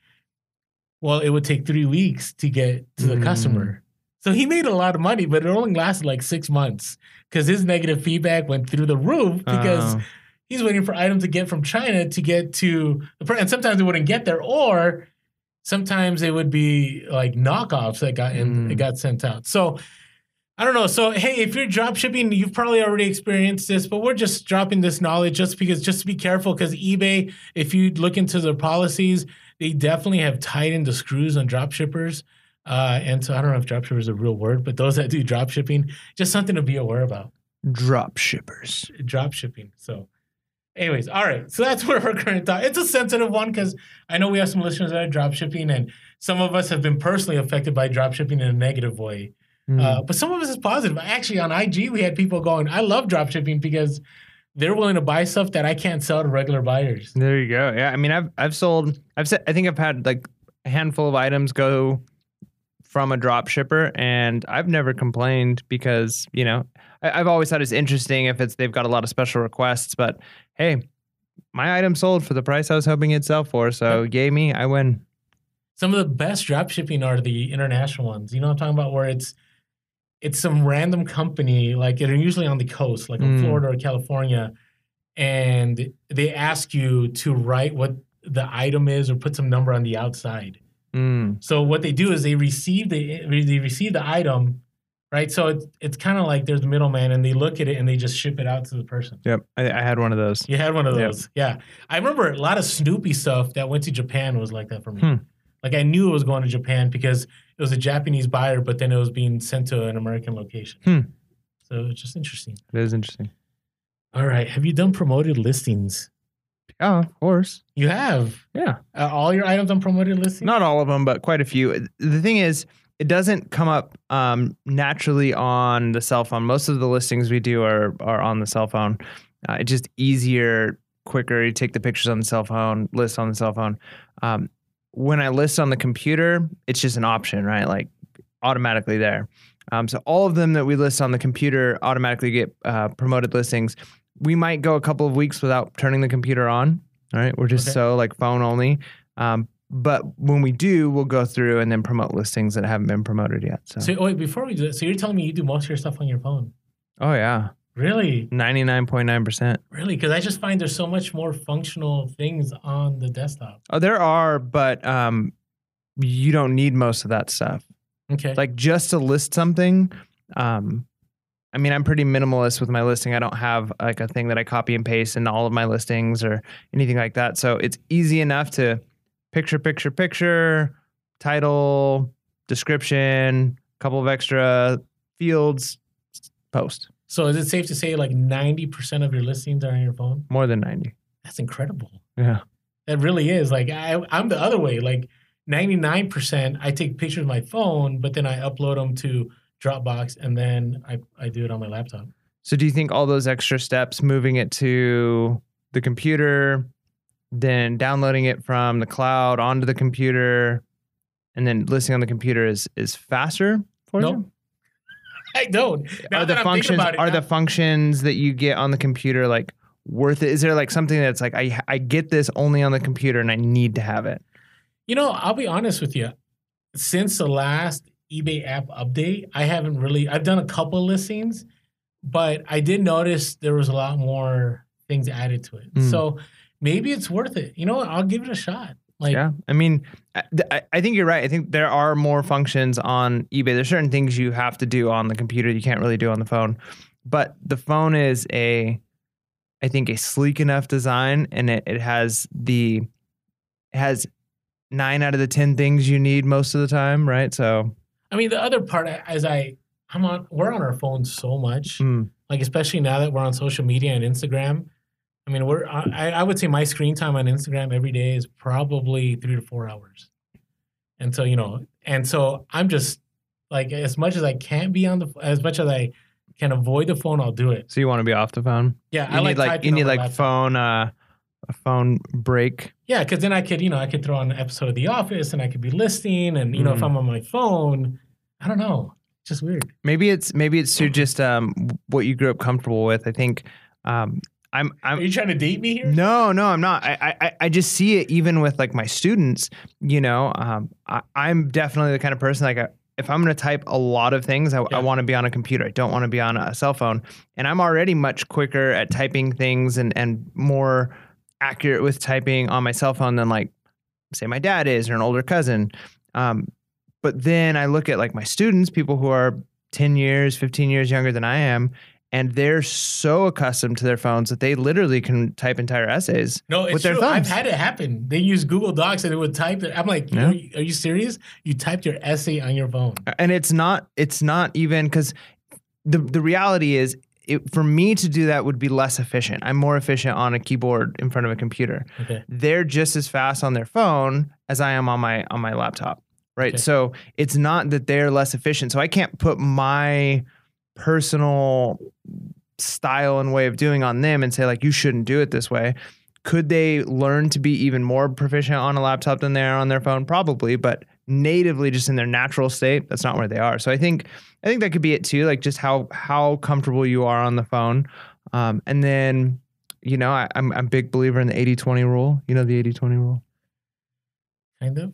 Well, it would take three weeks to get to the Mm. customer. So he made a lot of money, but it only lasted like six months because his negative feedback went through the roof because Oh. he's waiting for items to get from China to get to the and sometimes it wouldn't get there, or sometimes it would be like knockoffs that got in, Mm. it got sent out. So I don't know. So hey, if you're drop shipping, you've probably already experienced this, but we're just dropping this knowledge just because just to be careful because eBay, if you look into their policies, they definitely have tightened the screws on drop shippers. Uh, and so I don't know if drop shipper is a real word, but those that do drop shipping, just something to be aware about Drop shippers. drop shipping. So, anyways, all right. So that's <laughs> where our current thought. It's a sensitive one because I know we have some listeners that are drop shipping, and some of us have been personally affected by drop shipping in a negative way. Mm. Uh, but some of us is positive. Actually, on IG, we had people going, "I love drop shipping because they're willing to buy stuff that I can't sell to regular buyers." There you go. Yeah, I mean, I've I've sold. I've said. I think I've had like a handful of items go from a drop shipper, and I've never complained because you know I, I've always thought it's interesting if it's they've got a lot of special requests. But hey, my item sold for the price I was hoping it'd sell for. So yay me, I win. Some of the best drop shipping are the international ones. You know what I'm talking about? Where it's it's some random company, like they're usually on the coast, like in Mm. Florida or California, and they ask you to write what the item is or put some number on the outside. Mm. So what they do is they receive the they receive the item, right? So it's it's kind of like there's the middleman, and they look at it and they just ship it out to the person. Yep, I, I had one of those. You had one of Yep. those, yeah. I remember a lot of Snoopy stuff that went to Japan was like that for me. Hmm. Like I knew it was going to Japan because it was a Japanese buyer, but then it was being sent to an American location. Hmm. So it's just interesting. It is interesting. All right, have you done promoted listings? Oh, of course. You have Yeah. uh, all your items on promoted listings. Not all of them, but quite a few. The thing is, it doesn't come up um, naturally on the cell phone. Most of the listings we do are are on the cell phone. Uh, it's just easier, quicker. You take the pictures on the cell phone, list on the cell phone. Um, when I list on the computer, it's just an option, right? Like automatically there. Um, so all of them that we list on the computer automatically get uh, promoted listings. We might go a couple of weeks without turning the computer on. All right, we're just Okay. so like phone only. Um, but when we do, we'll go through and then promote listings that haven't been promoted yet. So, So wait, before we do that, so you're telling me you do most of your stuff on your phone? oh yeah, Really? ninety nine point nine percent. Really? Because I just find there's so much more functional things on the desktop. Oh, there are, but um, you don't need most of that stuff. Okay. like just to list something um i mean i'm pretty minimalist with my listing i don't have like a thing that i copy and paste in all of my listings or anything like that so it's easy enough to picture picture picture title description couple of extra fields post so is it safe to say like 90% of your listings are on your phone? more than 90 That's incredible. yeah That really is. Like I, I'm the other way. Like 99%, I take pictures of my phone, but then I upload them to Dropbox and then I, I do it on my laptop. so do you think all those extra steps moving it to the computer then downloading it from the cloud onto the computer and then listing on the computer is is faster for Nope. you I don't. Now are the that I'm thinking functions it, are now- the functions that you get on the computer like worth it is there like something that's like i i get this only on the computer and i need to have it You know, I'll be honest with you. Since the last eBay app update, I haven't really. I've done a couple listings, but I did notice there was a lot more things added to it. Mm. So maybe it's worth it. You know, what? I'll give it a shot. Like, yeah i mean I, I- think you're right i think there are more functions on ebay there's certain things you have to do on the computer you can't really do on the phone but the phone is a i think a sleek enough design and it, it has the it has nine out of the ten things you need most of the time right so I mean, the other part, as I, I'm on, we're on our phones so much. mm, Like, especially now that we're on social media and Instagram. I mean, we're. I, I would say my screen time on Instagram every day is probably three to four hours. And so you know, and so I'm just like as much as I can't be on the, as much as I can avoid the phone, I'll do it. so you want to be off the phone Yeah, you I need like like you need like laptop. phone uh a phone break Yeah, because then I could, you know, I could throw on an episode of The Office, and I could be listening, and you know, if Mm. I'm on my phone, I don't know, it's just weird. maybe it's maybe it's to just um what you grew up comfortable with i think um i'm Are i'm you trying to date me here? no no i'm not i i i just see it even with like my students you know um I, i'm definitely the kind of person like I, if i'm going to type a lot of things i, Yeah. I want to be on a computer i don't want to be on a cell phone and i'm already much quicker at typing things and and more accurate with typing on my cell phone than like say my dad is or an older cousin um but then i look at like my students people who are 10 years 15 years younger than i am and they're so accustomed to their phones that they literally can type entire essays No, it's with their true. I've had it happen. They use Google Docs and it would type it. I'm like, Yeah. are, you, are you serious? You typed your essay on your phone. and it's not it's not even because the the reality is it, for me to do that would be less efficient i'm more efficient on a keyboard in front of a computer Okay. they're just as fast on their phone as i am on my on my laptop right Okay. so it's not that they're less efficient so i can't put my personal style and way of doing on them and say like you shouldn't do it this way. Could they learn to be even more proficient on a laptop than they are on their phone? Probably but natively just in their natural state that's not where they are. So i think i think that could be it too like just how how comfortable you are on the phone. Um, and then you know I, I'm, I'm a big believer in the 80-20 rule. You know the 80-20 rule? Kind of.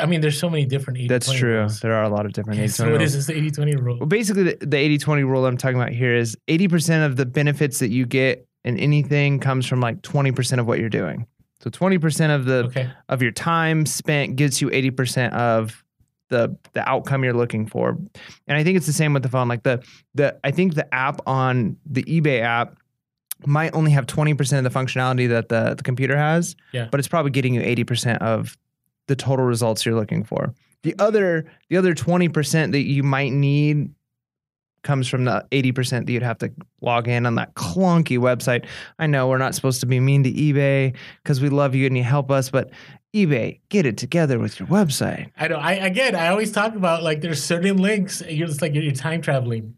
I mean, there's so many different 80 that's true there are a lot of different 80-20 So what rules. is this the 80 20 rule? Well, basically, the, the 80 20 rule I'm talking about here is 80% of the benefits that you get in anything comes from like 20% of what you're doing. So 20% of the Okay. of your time spent gets you 80% of the the outcome you're looking for. And I think it's the same with the phone. Like the the I think the app on the eBay app might only have 20% of the functionality that the, the computer has, Yeah. but it's probably getting you 80% of the total results you're looking for. The other the other 20% that you might need comes from the 80% that you'd have to log in on that clunky website. I know we're not supposed to be mean to eBay because we love you and you help us, but eBay, get it together with your website. I know. I again, I always talk about like there's certain links. You're just like you're time traveling,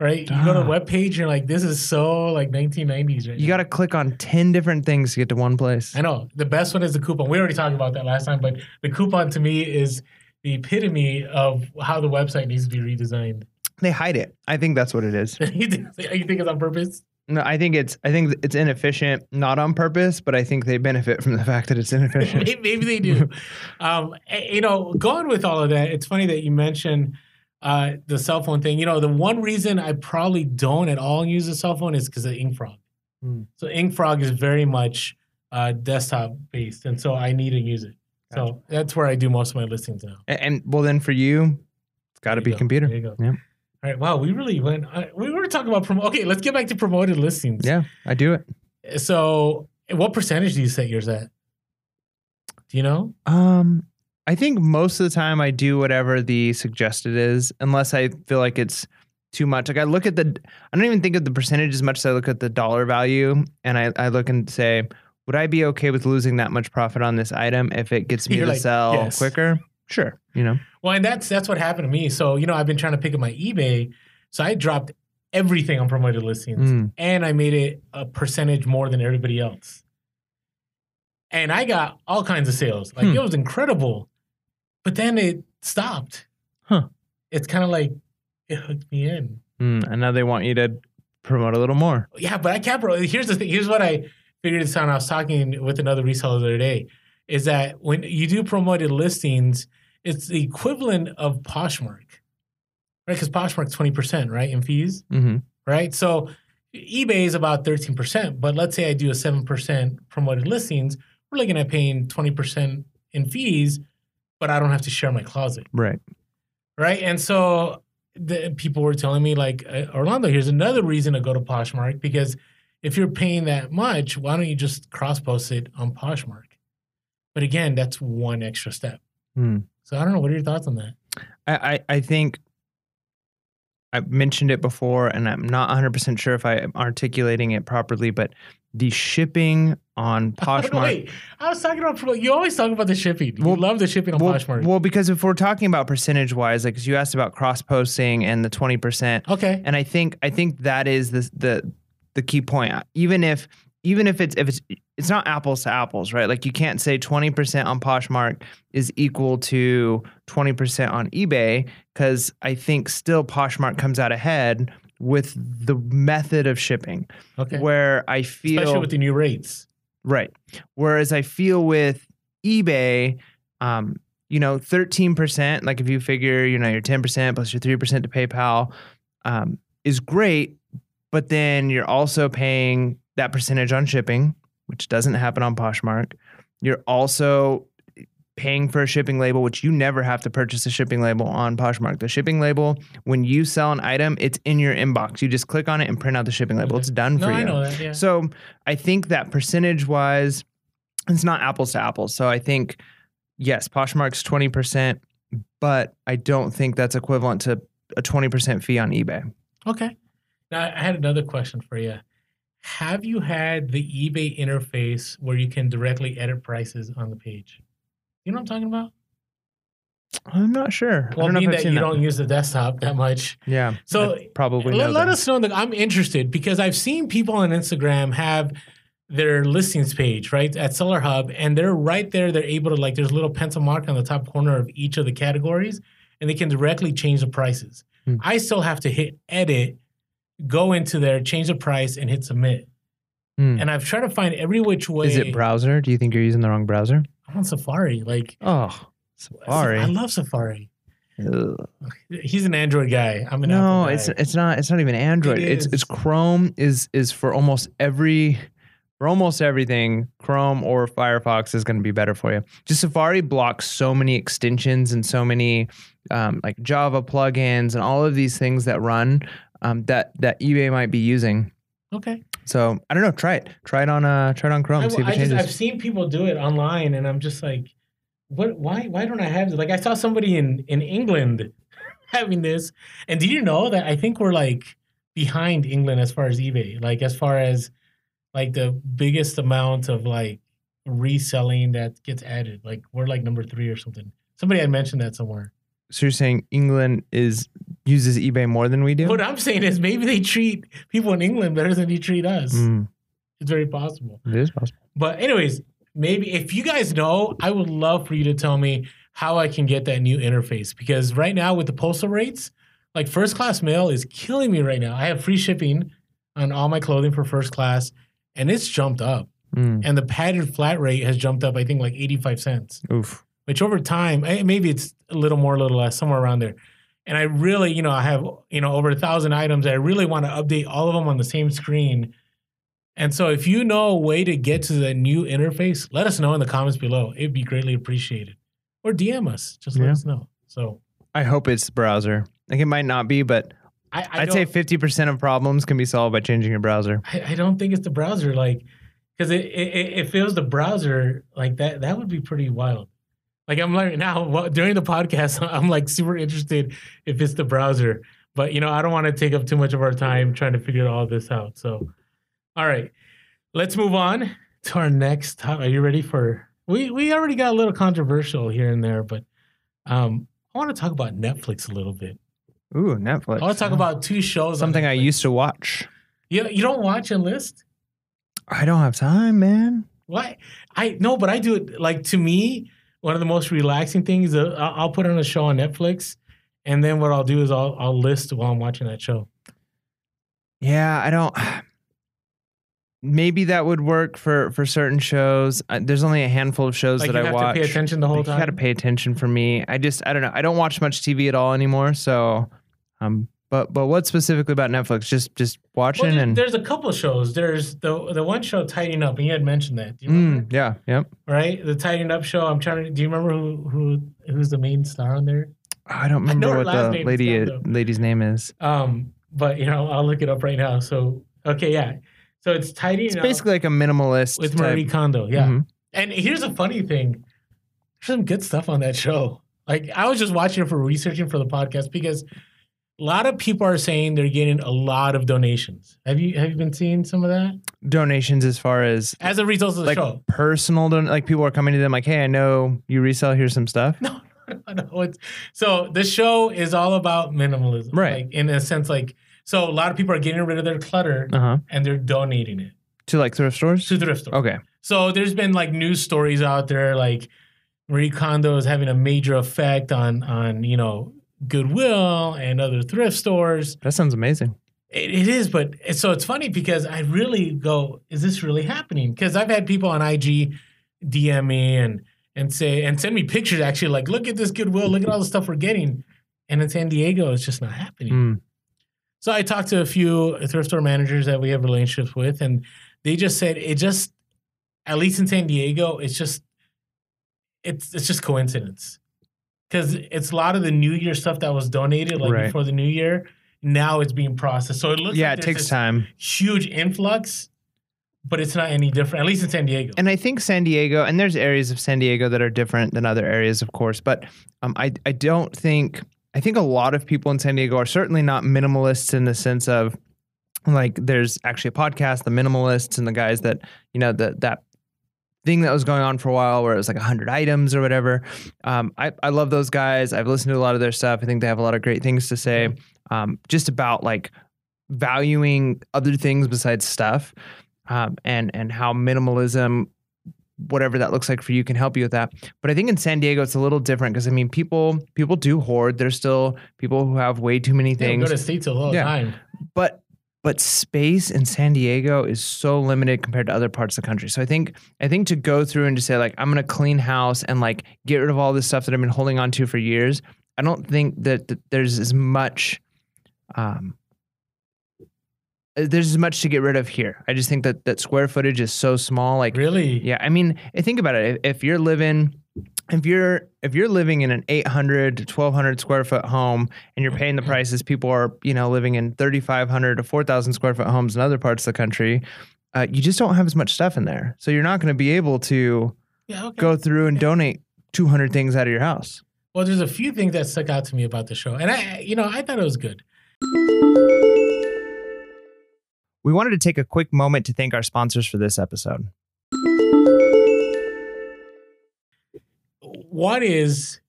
right? You go to a web page, you're like, this is so like 1990s, right? You got to click on 10 different things to get to one place. I know. The best one is the coupon. We already talked about that last time, but the coupon to me is the epitome of how the website needs to be redesigned. They hide it. I think that's what it is. <laughs> you think you think it's on purpose? No, I think it's I think it's inefficient, not on purpose, but I think they benefit from the fact that it's inefficient. <laughs> Maybe, they do. <laughs> um, you know, going with all of that, it's funny that you mentioned uh, the cell phone thing. You know, the one reason I probably don't at all use a cell phone is because of InkFrog. Hmm. So InkFrog is very much uh, desktop based, and so I need to use it. So that's where I do most of my listings now. and, and well, then for you, it's got to be you go. computer. There you go. Yeah. All right. Wow. We really went. Uh, we were talking about promo. Okay. Let's get back to promoted listings. Yeah, I do it. So, what percentage do you set yours at? Do you know? Um, I think most of the time I do whatever the suggested is, unless I feel like it's too much. Like I look at the, I don't even think of the percentage as much as I look at the dollar value, and I, I look and say, would I be okay with losing that much profit on this item if it gets <laughs> me You're to like, sell yes. quicker? Sure, you know. Well, and that's that's what happened to me. So, you know, I've been trying to pick up my eBay. So I dropped everything on promoted listings, Mm. and I made it a percentage more than everybody else. And I got all kinds of sales. Like Hmm. it was incredible. But then it stopped. Huh. It's kind of like it hooked me in. Mm, and now they want you to promote a little more. Yeah, but I can't. Pro- here's the thing. Here's what I figured this out. I was talking with another reseller the other day. Is that when you do promoted listings, it's the equivalent of Poshmark, right? Because Poshmark's twenty percent, right, in fees, hmm right? So eBay is about thirteen percent, but let's say I do a seven percent promoted listings, we're looking at paying twenty percent in fees, but I don't have to share my closet Right. right? And so the people were telling me like uh, Orlando, here's another reason to go to Poshmark because if you're paying that much, why don't you just cross post it on Poshmark? But again, that's one extra step. Hmm. So I don't know. What are your thoughts on that? I, I, I think I've mentioned it before, and I'm not 100% sure if I am articulating it properly, but the shipping on <laughs> Poshmark. Wait, I was talking about. You always talk about the shipping. You Well- love the shipping on well, Poshmark. well, because if we're talking about percentage wise, like 'cause you asked about cross posting and the 20%, okay. and I think I think that is the the the key point. Even if even if it's if it's it's not apples to apples, right? Like you can't say 20% on Poshmark is equal to 20% on eBay because I think still Poshmark comes out ahead with the method of shipping Okay. where I feel Especially with the new rates. Right. Whereas I feel with eBay, um, you know, 13%, like if you figure, you know, your 10% plus your 3% to PayPal um, is great. But then you're also paying that percentage on shipping, which doesn't happen on Poshmark. You're also paying for a shipping label, which you never have to purchase a shipping label on Poshmark. The shipping label, when you sell an item, it's in your inbox. You just click on it and print out the shipping label. Okay. It's done No, for you. I know that. Yeah. So I think that percentage wise, it's not apples to apples. So I think, yes, Poshmark's 20%, but I don't think that's equivalent to a 20% fee on eBay. Okay. Now I had another question for you. Have you had the eBay interface where you can directly edit prices on the page? You know what I'm talking about? I'm not sure. I Well, don't know being that you that. don't use the desktop that much. yeah. So I probably let, let us know that I'm interested because I've seen people on Instagram have their listings page right at Seller Hub, and they're right there. They're able to like there's a little pencil mark on the top corner of each of the categories, and they can directly change the prices. Hmm. I still have to hit edit, go into there, change the price, and hit submit. Hmm. And I've tried to find every which way. Is it browser? Do you think you're using the wrong browser? I'm on Safari. Like Oh, Safari. I love Safari. Ugh. He's an Android guy. I'm an No, Apple it's guy. it's not it's not even Android. It it's it's Chrome is is for almost every for almost everything. Chrome or Firefox is going to be better for you. Just Safari blocks so many extensions and so many um, like Java plugins and all of these things that run um, that that eBay might be using. okay. So I don't know. Try it. Try it on uh try it on Chrome. I, see if it I just, changes. I've seen people do it online, and I'm just like, what? Why? Why don't I have it? Like, I saw somebody in in England <laughs> having this. And did you know that I think we're like behind England as far as eBay, like as far as like the biggest amount of like reselling that gets added. Like we're like number three or something. Somebody had mentioned that somewhere. So you're saying England is uses eBay more than we do? What I'm saying is maybe they treat people in England better than they treat us. Mm, It's very possible. it is possible. But anyways, maybe if you guys know, I would love for you to tell me how I can get that new interface because right now with the postal rates, like first class mail is killing me right now. I have free shipping on all my clothing for first class and it's jumped up. Mm, And the padded flat rate has jumped up I think like 85 cents, oof. Which over time, eh, maybe it's a little more, a little less, somewhere around there. And I really, you know, I have, you know, over a thousand items. I really want to update all of them on the same screen. And so if you know a way to get to the new interface, let us know in the comments below. It'd be greatly appreciated. Or DM us. Just let Yeah. us know. So I hope it's browser. Like it might not be, but I, I I'd say 50% of problems can be solved by changing your browser. I, I don't think it's the browser, like, because it, it it- it feels the browser like that. That would be pretty wild. Like I'm like now well, during the podcast, <laughs> I'm like super interested if it's the browser, but you know I don't want to take up too much of our time trying to figure all this out. So, all right, let's move on to our next. Top. Are you ready for? We we already got a little controversial here and there, but um, I want to talk about Netflix a little bit. Ooh, Netflix. I want to talk about two shows. something I used to watch. You you don't watch and list. I don't have time, man. What? I no, but I do it like to me. One of the most relaxing things. Uh, I'll put on a show on Netflix, and then what I'll do is I'll I'll list while I'm watching that show. Yeah, I don't. Maybe that would work for for certain shows. Uh, there's only a handful of shows Like that I watch. to pay attention the whole Like, You got to pay attention for me. I just I don't know. I don't watch much TV at all anymore. So, um, but but what specifically about Netflix? Just just Well, watching there- and there's a couple shows. There's the the one show Tidying Up, and you had mentioned that. Do you remember? Mm, yeah, yep. Right, the Tidying Up show. I'm trying to. Do you remember who who who's the main star on there? I don't remember her what the name is lady lady's name is. Um, but you know I'll look it up right now. So okay, yeah. So it's Tidying It's Up basically like a minimalist with type. Marie Kondo. Yeah. Mhm. And here's a funny thing. There's some good stuff on that show. Like I was just watching it for researching for the podcast because a lot of people are saying they're getting a lot of donations. Have you have you been seeing some of that donations as far as as a result of the like show? personal don- like people are coming to them like hey i know you resell here's some stuff <laughs> No, no. It's, so the show is all about minimalism, Right. Like in a sense, like so a lot of people are getting rid of their clutter uh-huh and they're donating it to like thrift stores to thrift stores. okay So there's been like news stories out there, like Marie Kondo is having a major effect on on you know Goodwill and other thrift stores. that sounds amazing It, it is, but it's- so it's funny because I really go, is this really happening? Because I've had people on IG DM me and and say and send me pictures actually like look at this Goodwill, look at all the stuff we're getting, and in San Diego it's just not happening. Mm, So I talked to a few thrift store managers that we have relationships with, and they just said it just, at least in San Diego, it's just, it's it's just coincidence, because it's a lot of the New Year stuff that was donated like Right. before the New Year. Now it's being processed, so it looks yeah like it takes time huge influx, but it's not any different. At least in San Diego. and i think san diego and there's areas of san diego that are different than other areas of course but um, I, I don't think i think a lot of people in san diego are certainly not minimalists in the sense of like there's actually a podcast the minimalists and the guys that you know that that thing that was going on for a while where it was like 100 items or whatever. Um, I, I love those guys. I've listened to a lot of their stuff. I think they have a lot of great things to say um, just about like valuing other things besides stuff um, and and how minimalism whatever that looks like for you can help you with that. But i think in san diego it's a little different because i mean people people do hoard. There's still people who have way too many They things go to states all the Yeah. time. but but space in San Diego is so limited compared to other parts of the country. So I think I think to go through and to say like I'm gonna clean house and like get rid of all this stuff that I've been holding on to for years. I don't think that, that there's as much um uh, there's as much to get rid of here. I just think that that square footage is so small. Like Really? yeah, I mean, think about it. If, if you're living, if you're if you're living in an 800 to 1200 square foot home and you're paying the prices people are, you know, living in 3500 to 4000 square foot homes in other parts of the country, uh, you just don't have as much stuff in there. So you're not going to be able to Yeah. Okay. go through and Yeah. donate 200 things out of your house. Well, there's a few things that stuck out to me about the show, and I, you know, I thought it was good. We wanted to take a quick moment to thank our sponsors for this episode. What is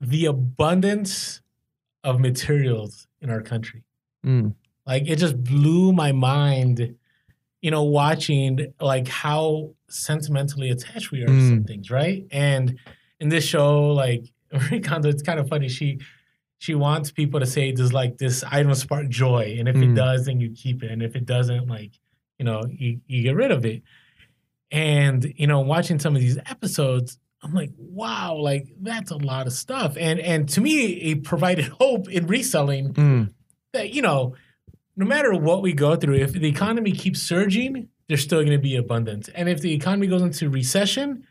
the abundance of materials in our country? Mm. Like it just blew my mind, you know, watching like how sentimentally attached we are to some Mm. things, right? And in this show, like <laughs> Marie Kondo, it's kind of funny. She she wants people to say, "Does like this item spark joy?" And if it Mm. does, then you keep it, and if it doesn't, like you know, you, you get rid of it. And you know, watching some of these episodes, I'm like, wow, like that's a lot of stuff. And and to me, it provided <laughs> hope in reselling Mm. that you know, no matter what we go through, if the economy keeps surging, there's still going to be abundance. And if the economy goes into recession,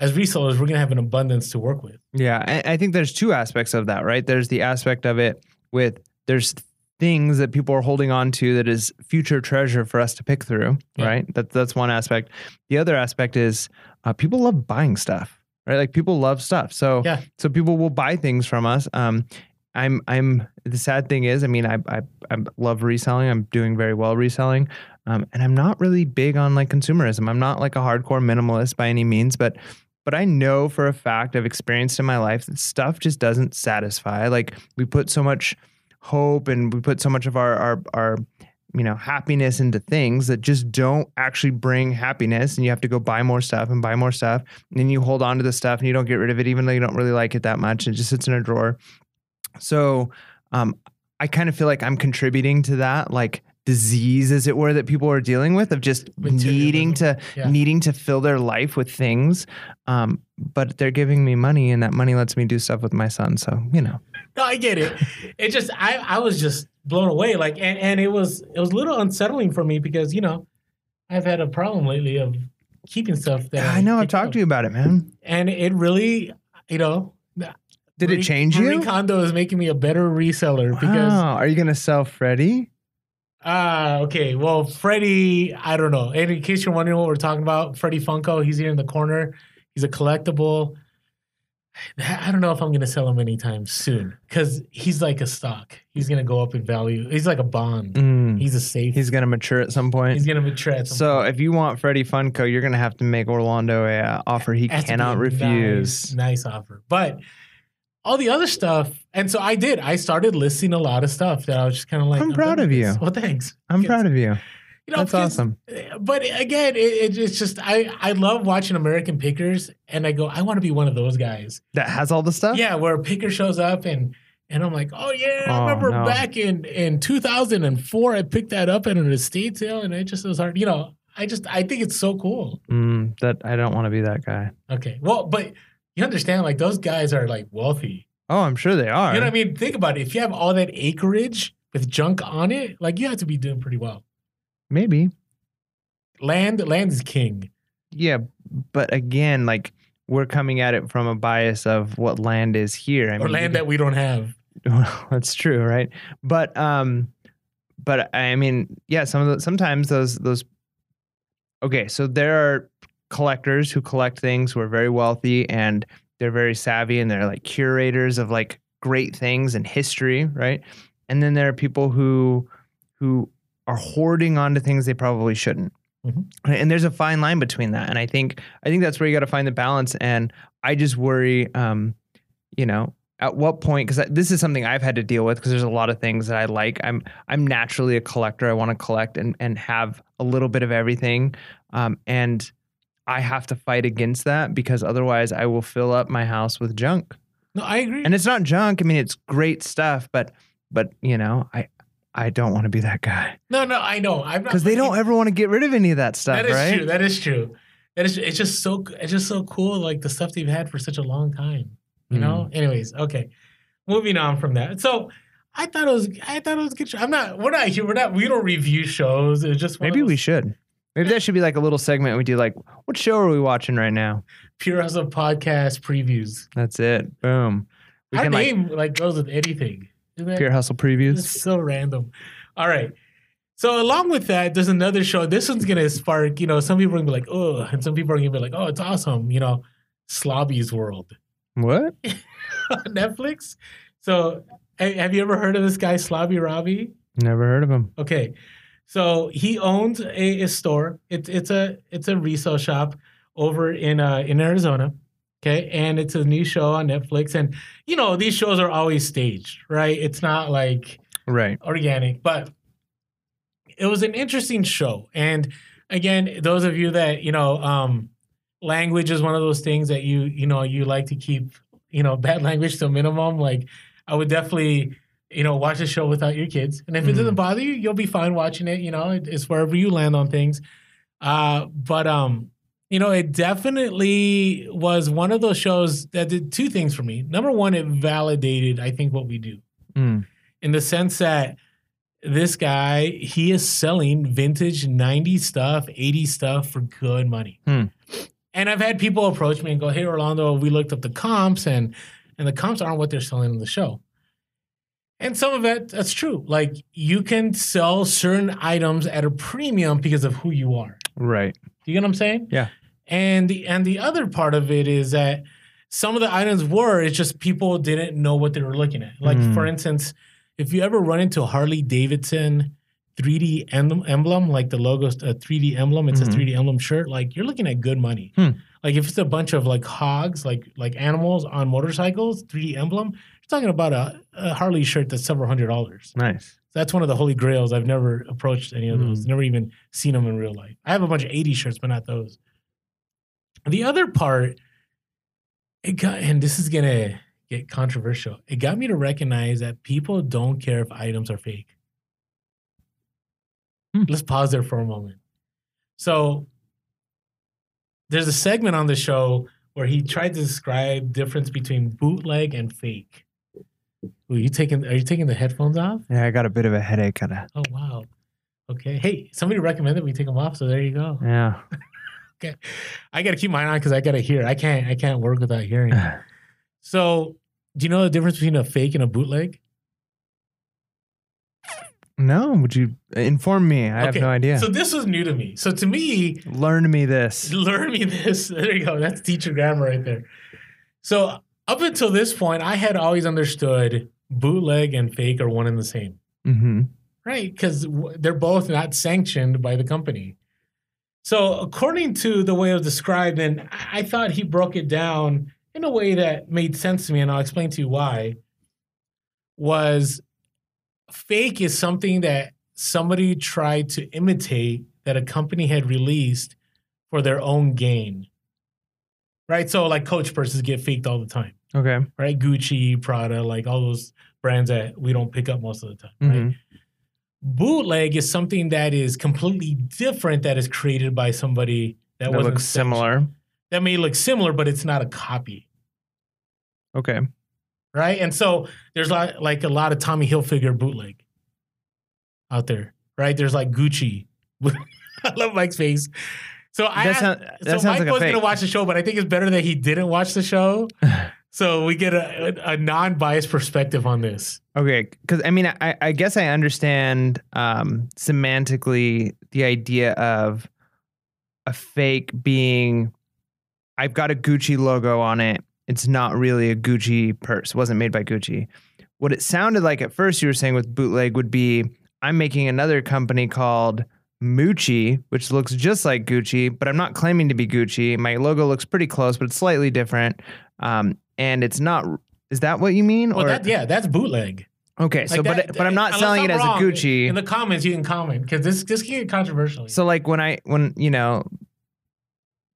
as resellers, we're going to have an abundance to work with. Yeah, I, I think there's two aspects of that, right? There's the aspect of it with there's things that people are holding on to that is future treasure for us to pick through, Yeah. right? That that's one aspect. The other aspect is uh, people love buying stuff, right? Like people love stuff, so Yeah. so people will buy things from us. Um, I'm I'm the sad thing is, I mean, I I, I love reselling. I'm doing very well reselling, um, and I'm not really big on like consumerism. I'm not like a hardcore minimalist by any means, but but I know for a fact I've experienced in my life that stuff just doesn't satisfy. Like we put so much hope and we put so much of our our our you know happiness into things that just don't actually bring happiness and you have to go buy more stuff and buy more stuff. And then you hold on to the stuff and you don't get rid of it even though you don't really like it that much. It just sits in a drawer. So um i kind of feel like i'm contributing to that like disease as it were that people are dealing with of just needing to Yeah. needing to fill their life with things. Um but they're giving me money and that money lets me do stuff with my son. So you know. No, I get it. It just I I was just blown away. Like and, and it was it was a little unsettling for me because, you know, I've had a problem lately of keeping stuff that i know. I've talked to you about it man. And it really, you know, did it change you? Marie Kondo is making me a better reseller because wow. are you gonna sell freddie ah okay. Well Freddie I don't know. And in case you're wondering what we're talking about Freddie Funko he's here in the corner. He's a collectible. I don't know if I'm gonna sell him anytime soon because he's like a stock. He's gonna go up in value. He's like a bond. Mm. he's a safe. He's gonna mature at some point. He's gonna mature at some So point. if you want Freddie Funko, you're gonna have to make Orlando a uh, offer he to be cannot refuse. Nice, nice offer. But all the other stuff, and so I did. I started listing a lot of stuff that I was just kind of like, I'm proud of you. Well, thanks. I'm Because, proud of you. You know, That's because- awesome. But again, it, it, it's just I I love watching American Pickers, and I go, I want to be one of those guys. That has all the stuff. Yeah, where a picker shows up and. And I'm like, oh yeah, I Oh, remember no. back in in 2004, I picked that up at an estate sale, and it just was hard. You know, I just I think it's so cool. Mm, that I don't want to be that guy. Okay, well, but you understand, like those guys are like wealthy. Oh, I'm sure they are. You know what I mean? Think about it. If you have all that acreage with junk on it, like you have to be doing pretty well. Maybe. Land, land is king. Yeah, but again, like we're coming at it from a bias of what land is here. I or land that we don't have. <laughs> That's true, right? But um, but I mean, yeah, some of the sometimes those those. Okay, so there are collectors who collect things who are very wealthy and they're very savvy and they're like curators of like great things and history, right? And then there are people who who are hoarding onto things they probably shouldn't. Mhm. And there's a fine line between that. And I think I think that's where you got to find the balance. And I just worry, um, you know, at what point because this is something I've had to deal with because there's a lot of things that I like. I'm I'm naturally a collector. I want to collect and and have a little bit of everything, um, and I have to fight against that because otherwise I will fill up my house with junk. No, I agree. And it's not junk. I mean, it's great stuff, but but you know, I I don't want to be that guy no, no, I know. I'm not because they don't ever want to get rid of any of that stuff, That is right? true. That is true. That is. It's just so. It's just so cool. Like the stuff they've had for such a long time. You know. Mm. Anyways, okay. Moving on from that. So. I thought it was. I thought it was good. show. I'm not. We're not here. We're not. We don't review shows. It's just Maybe we should. Maybe that should be like a little segment we do. Like, what show are we watching right now? pure hustle podcast previews. That's it. Boom. We Our can like name like goes with anything. That- pure hustle previews. It's so random. All right. So along with that, there's another show. This one's gonna spark, you know, some people are gonna be like, oh, and some people are gonna be like, oh, it's awesome, you know, Slobby's World. What? <laughs> on Netflix. So, ha- have you ever heard of this guy, Slobby Robbie? Never heard of him. Okay, so he owns a, a store. It's it's a it's a resale shop over in uh, in Arizona. Okay, and it's a new show on Netflix, and you know these shows are always staged, right? It's not like Right. organic, but it was an interesting show. And again, those of you that you know, um, language is one of those things that you you know you like to keep you know bad <laughs> language to a minimum. Like I would definitely you know watch the show without your kids, and if it doesn't bother you, you'll be fine watching it. You know, it, it's wherever you land on things. Uh, but um, you know, it definitely was one of those shows that did two things for me. Number one, it validated I think what we do Mm. in the sense that this guy he is selling vintage 90 stuff 80 stuff for good money Hmm. and i've had people approach me and go hey orlando we looked up the comps and and the comps aren't what they're selling on the show and some of it that's true like you can sell certain items at a premium because of who you are Right. you get what i'm saying Yeah. and the and the other part of it is that some of the items were it's just people didn't know what they were looking at like Mm. for instance if you ever run into a harley davidson 3d emblem, emblem like the logo's a 3d emblem it's Mhm. a 3d emblem shirt like you're looking at good money Hmm. like if it's a bunch of like hogs like like animals on motorcycles 3d emblem talking about a, a harley shirt that's several hundred dollars Nice. that's one of the holy grails i've never approached any of those Mm. never even seen them in real life i have a bunch of 80 shirts but not those the other part, it got, and this is gonna get controversial. It got me to recognize that people don't care if items are fake. Hmm. Let's pause there for a moment. So, there's a segment on the show where he tried to describe difference between bootleg and fake. Are you taking? Are you taking the headphones off? Yeah, I got a bit of a headache. Kind of. Oh wow. Okay. Hey, somebody recommended we take them off, so there you go. Yeah. <laughs> Okay. I got to keep mine on because I got to hear. I can't. I can't work without hearing. <laughs> So, do you know the difference between a fake and a bootleg? no. Would you uh, inform me? I have no idea. So this was new to me. So to me, Learn me this. learn me this. <laughs> There you go. That's teacher grammar right there. So up until this point, I had always understood bootleg and fake are one and the same, Mm-hmm. right? Because they're both not sanctioned by the company. So according to the way it was described, and I I thought he broke it down in a way that made sense to me, and I'll explain to you why. Was fake is something that somebody tried to imitate that a company had released for their own gain. Right? So like coach purses get faked all the time, Okay. right? Gucci, Prada, like all those brands that we don't pick up most of the time, right? Mhm. Bootleg is something that is completely different that is created by somebody that, That looks similar. That may look similar, but it's not a copy. Okay. right? And so there's like like a lot of Tommy Hilfiger bootleg out there, right? There's like Gucci. <laughs> I love Mike's face. So I That, asked- sound, so Mike like was gonna watch the show, but I think it's better that he didn't watch the show. <laughs> so we get a, a, non-biased perspective on this. Okay, because I mean, I, I guess I understand um, semantically the idea of a fake being. I've got a Gucci logo on it. It's not really a Gucci purse. It wasn't made by Gucci. What it sounded like at first you were saying with bootleg would be I'm making another company called Moochie, which looks just like Gucci, but I'm not claiming to be Gucci. My logo looks pretty close, but it's slightly different. Um, and it's not. Is that what you mean? Well, that yeah, that's bootleg. Okay, so Like but that- but I'm not selling it I'm as a Gucci. In the comments, you can comment because this this can get controversial. so like when I when you know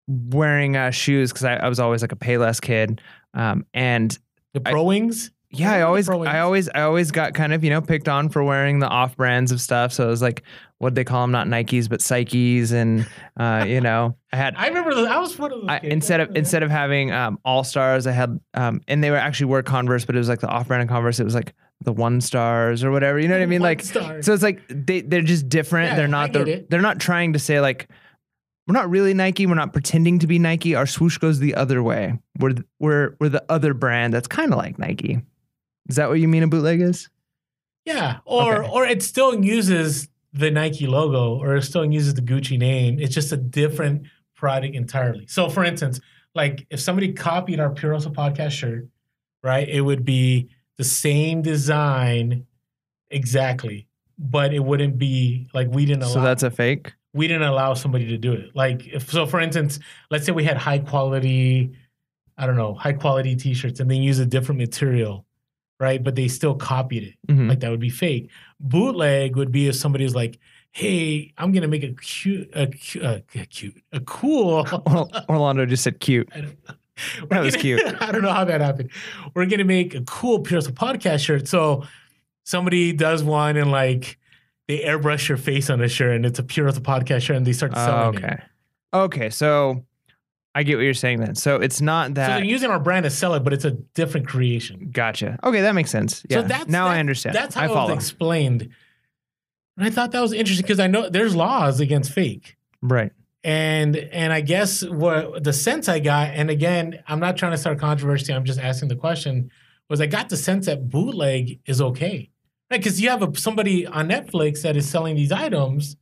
wearing uh, shoes because I, I was always like a Payless kid, um, and the pro wings. yeah, I always I always I always got kind of you know picked on for wearing the off brands of stuff. So it was like what they call them not Nikes but Psyches, and uh, you know I had <laughs> I remember. The, I was one of those. I, instead of instead of having um, all stars, I had um, and they were actually were Converse, but it was like the off brand of Converse. It was like the one stars or whatever. You know what I mean? One Like so, it's like they they're just different. Yeah, they're not the, they're not trying to say like we're not really Nike. We're not pretending to be Nike. Our swoosh goes the other way. We're we're we're the other brand that's kind of like Nike. Is that what you mean a bootleg is? Yeah, or Okay. or it still uses the Nike logo, or it still uses the Gucci name. It's just a different product entirely. So, for instance, like if somebody copied our Pure Hustle podcast shirt, right? It would be the same design exactly, but it wouldn't be like we didn't allow So that's a fake. we didn't allow somebody to do it. Like if so for instance, let's say we had high quality, I don't know, high quality t-shirts and they use a different material, right? But they still copied it. Mhm. Like that would be fake. Bootleg would be if somebody's like, "Hey, I'm gonna make a cute, a, uh, a cute, a cool." <laughs> Orlando just said cute. <laughs> That was <laughs> cute. I don't know how that happened. We're gonna make a cool Pierce podcast shirt. So somebody does one and like they airbrush your face on a shirt and it's a Pure the podcast shirt and they start selling okay. it. Okay. Okay. So I get what you're saying then. So it's not that. So they're using our brand to sell it, but it's a different creation. gotcha. Okay, that makes sense. Yeah. So that's now I understand. That's how I it was explained. And I thought that was interesting because I know there's laws against fake. right. And and I guess what the sense I got, and again, I'm not trying to start controversy. I'm just asking the question. Was I got the sense that bootleg is okay, right? Because you have a, somebody on Netflix that is selling these items?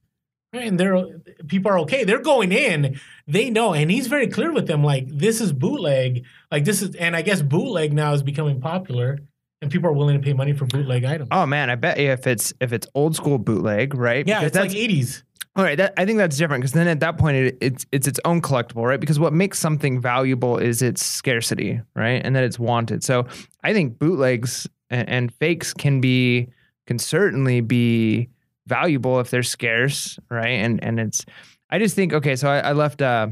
And they're people are okay. They're going in. They know, and he's very clear with them. Like this is bootleg. Like this is, and I guess bootleg now is becoming popular, and people are willing to pay money for bootleg items. Oh man, I bet if it's if it's old school bootleg, right? yeah, Because it's like 80s. all right. That, I think that's different because then at that point it, it's it's its own collectible, right? Because what makes something valuable is its scarcity, right? And that it's wanted. So I think bootlegs and, and fakes can be can certainly be valuable if they're scarce, right? And and it's I just think okay. So I, I left. Uh,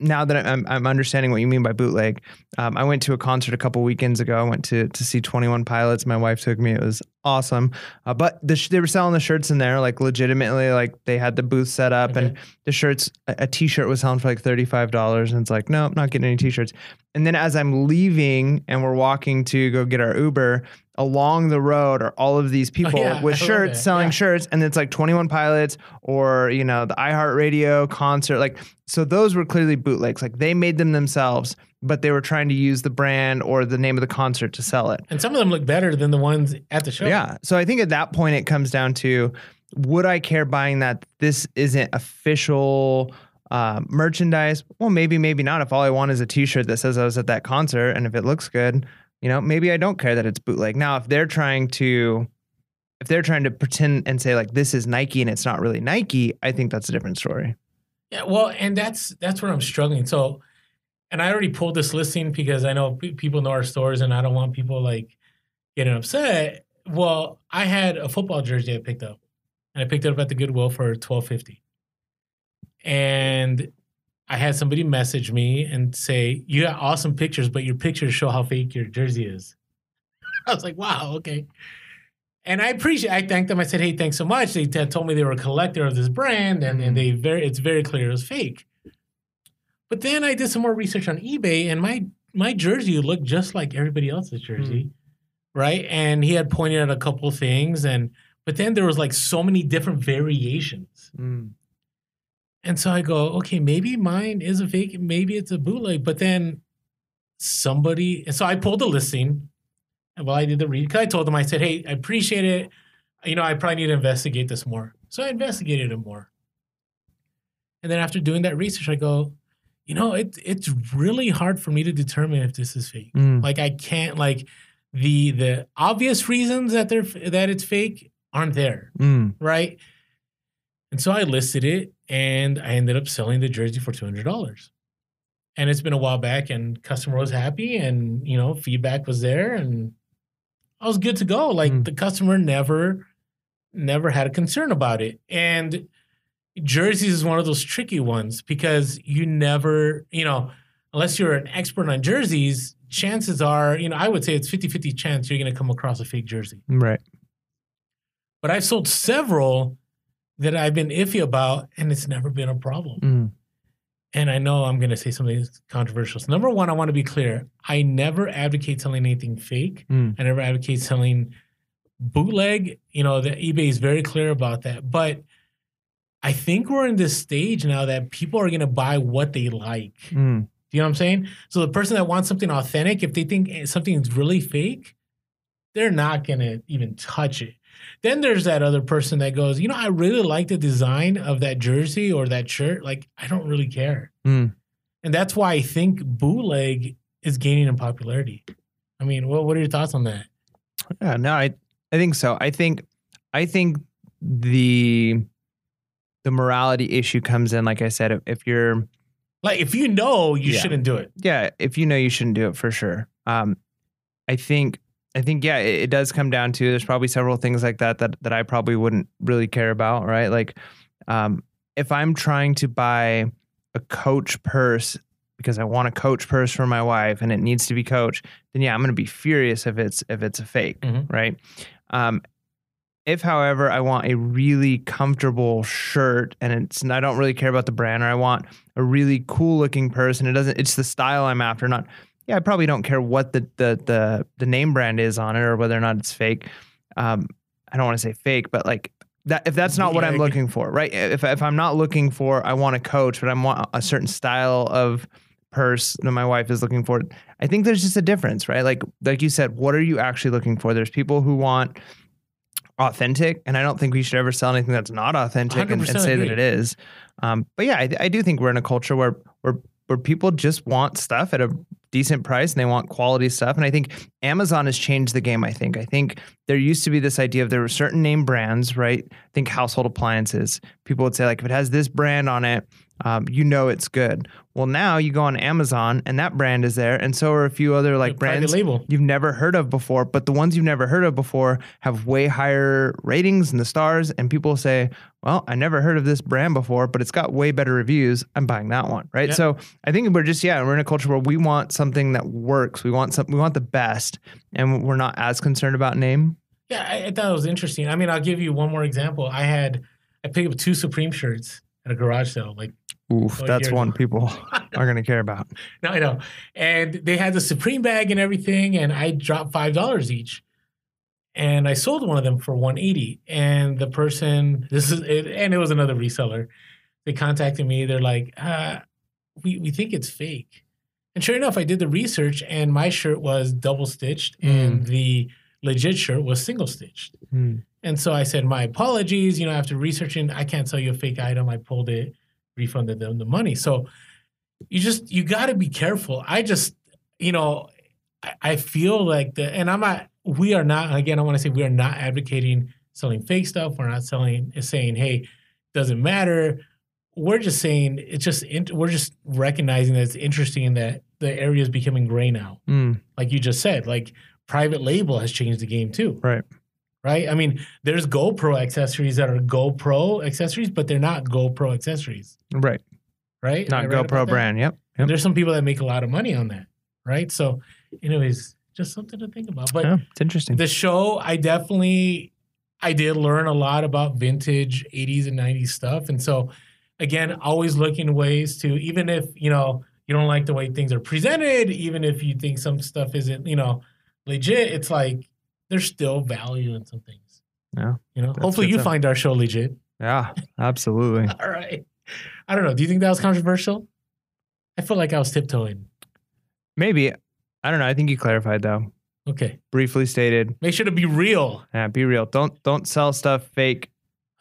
now that I'm I'm understanding what you mean by bootleg, um, I went to a concert a couple weekends ago. I went to to see Twenty One Pilots. My wife took me. It was awesome. Uh, but the sh- they were selling the shirts in there, like legitimately, like they had the booth set up, and the shirts. A, a T-shirt was selling for like thirty five dollars, and it's like, no, I'm not getting any T-shirts. And then as I'm leaving, and we're walking to go get our Uber. Along the road are all of these people yeah, with <laughs> shirts selling Yeah. shirts, and it's like Twenty One Pilots or you know the iHeartRadio concert. Like so, those were clearly bootlegs. Like they made them themselves, but they were trying to use the brand or the name of the concert to sell it. And some of them look better than the ones at the show. Yeah. So I think at that point it comes down to would I care buying that this isn't official uh, merchandise? Well, maybe, maybe not. If all I want is a t shirt that says I was at that concert and if it looks good, you know, maybe I don't care that it's bootleg. Now, if they're trying to, if they're trying to pretend and say like this is Nike and it's not really Nike, I think that's a different story. Yeah, well, and that's that's where I'm struggling. So, and I already pulled this listing because I know pe- people know our stores, and I don't want people like getting upset. Well, I had a football jersey I picked up, and I picked it up at the Goodwill for twelve fifty, and I had somebody message me and say, "You got awesome pictures, but your pictures show how fake your jersey is." <laughs> I was like, "Wow, okay." And I appreciate. I thanked them. I said, "Hey, thanks so much." They t- told me they were a collector of this brand, and, and mm-hmm. they very it's very clear it was fake. But then I did some more research on eBay, and my my jersey looked just like everybody else's jersey, mm. right? And he had pointed out a couple things, and but then there was like so many different variations. Mm. And so I go, okay, maybe mine is a fake, maybe it's a bootleg. But then somebody, and so I pulled the listing. And while I did the read, because I told them, I said, hey, I appreciate it. You know, I probably need to investigate this more. So I investigated it more. And then after doing that research, I go, you know, it, it's really hard for me to determine if this is fake. Mm. Like I can't like the the obvious reasons that they're that it's fake aren't there Mm. right? And so I listed it and I ended up selling the jersey for $200. And it's been a while back and customer was happy and, you know, feedback was there and I was good to go. Like Mm. the customer never, never had a concern about it. And jerseys is one of those tricky ones because you never, you know, unless you're an expert on jerseys, chances are, you know, I would say it's 50 50 chance you're going to come across a fake jersey Right. but I've sold several that I've been iffy about, and it's never been a problem. Mm. And I know I'm going to say something controversial. So number one, I want to be clear: I never advocate selling anything fake. Mm. I never advocate selling bootleg. You know, the eBay is very clear about that. But I think we're in this stage now that people are going to buy what they like. Mm. You know what I'm saying? So the person that wants something authentic, if they think something is really fake, they're not gonna even touch it. Then there's that other person that goes, you know, I really like the design of that jersey or that shirt. Like, I don't really care. Mm. And that's why I think bootleg is gaining in popularity. I mean, what what are your thoughts on that? Yeah, no, I I think so. I think I think the the morality issue comes in. Like I said, if, if you're Like, if you know, you Yeah. shouldn't do it. yeah, if you know you shouldn't do it for sure. Um, I think I think yeah, it, it does come down to there's probably several things like that that that I probably wouldn't really care about, right? Like, um, if I'm trying to buy a Coach purse because I want a Coach purse for my wife and it needs to be Coach, then yeah, I'm going to be furious if it's if it's a fake, Mhm. right? Um, if, however, I want a really comfortable shirt and it's and I don't really care about the brand, or I want a really cool looking purse and it doesn't, it's the style I'm after, not. Yeah, I probably don't care what the the the the name brand is on it or whether or not it's fake. Um, I don't want to say fake, but like that if that's not what I'm Yeah, I get- looking for, right? If if I'm not looking for, I want a coach, but I want a certain style of purse that my wife is looking for. I think there's just a difference, right? Like like you said, what are you actually looking for? There's people who want authentic, and I don't think we should ever sell anything that's not authentic and, and 100% say that it is. Um, but yeah, I, I do think we're in a culture where where where people just want stuff at a decent price and they want quality stuff. And I think Amazon has changed the game. I think. I think there used to be this idea of there were certain name brands, right? Think household appliances. People would say like if it has this brand on it, um, you know it's good. Well, now you go on Amazon and that brand is there, and so are a few other like brands label. you've never heard of before, but the ones you've never heard of before have way higher ratings and the stars. And people say, well, I never heard of this brand before, but it's got way better reviews. I'm buying that one. Right. Yeah. So I think we're just, yeah, we're in a culture where we want something that works. We want some, we want the best and we're not as concerned about name. Yeah, I, I thought it was interesting. I mean, I'll give you one more example. I had I picked up two Supreme shirts at a garage sale. Like, Oof, Oh, that's one <laughs> people <laughs> are going to care about. no, I know. And they had the Supreme bag and everything, and I dropped five dollars each. And I sold one of them for 180. And the person, this is it, and it was another reseller. They contacted me. They're like, uh, we, we think it's fake. And sure enough, I did the research and my shirt was double stitched and the legit shirt was single stitched. Hmm. And so I said, my apologies. You know, after researching, I can't sell you a fake item. I pulled it, refunded them the money. So you just, you got to be careful. I just, you know, I, I feel like the, and I'm not, we are not, again, I want to say we are not advocating selling fake stuff. We're not selling, saying, hey, doesn't matter. We're just saying it's just, we're just recognizing that it's interesting that the area is becoming gray now. Mm, Like you just said, like private label has changed the game too right. Right? I mean, there's GoPro accessories that are GoPro accessories, but they're not GoPro accessories, Right. right? Not GoPro brand. Yep. Yep. there's some people that make a lot of money on that, right? So, anyways, just something to think about. But Yeah, it's interesting. the show, I definitely, I did learn a lot about vintage 80s and 90s stuff, and so again, always looking ways to even if you know you don't like the way things are presented, even if you think some stuff isn't you know legit, it's like there's still value in some things. Yeah, You know, hopefully you stuff. find our show legit. yeah, absolutely. <laughs> All right. I don't know. Do you think that was controversial? I feel like I was tiptoeing. Maybe. I don't know. I think you clarified though. Okay. Briefly stated. Make sure to be real. Yeah, be real. Don't don't sell stuff fake.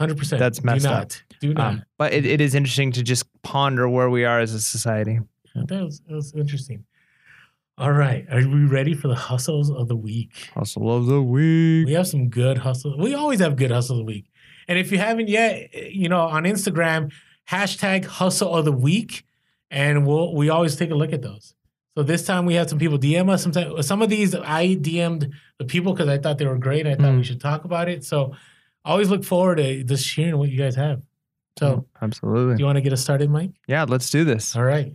100%. That's messed Do up. not. Do not. Um, but it, it is interesting to just ponder where we are as a society. that, was, that was interesting. All right. Are we ready for the hustles of the week? Hustle of the week. We have some good hustles. We always have good hustles of the week. And if you haven't yet, you know, on Instagram, hashtag hustle of the week. And we'll we always take a look at those. So this time we had some people DM us. Sometimes some of these I DM'd the people because I thought they were great. I thought Mm. we should talk about it. So I always look forward to just hearing what you guys have. So absolutely. do you want to get us started, Mike? yeah, let's do this. All right.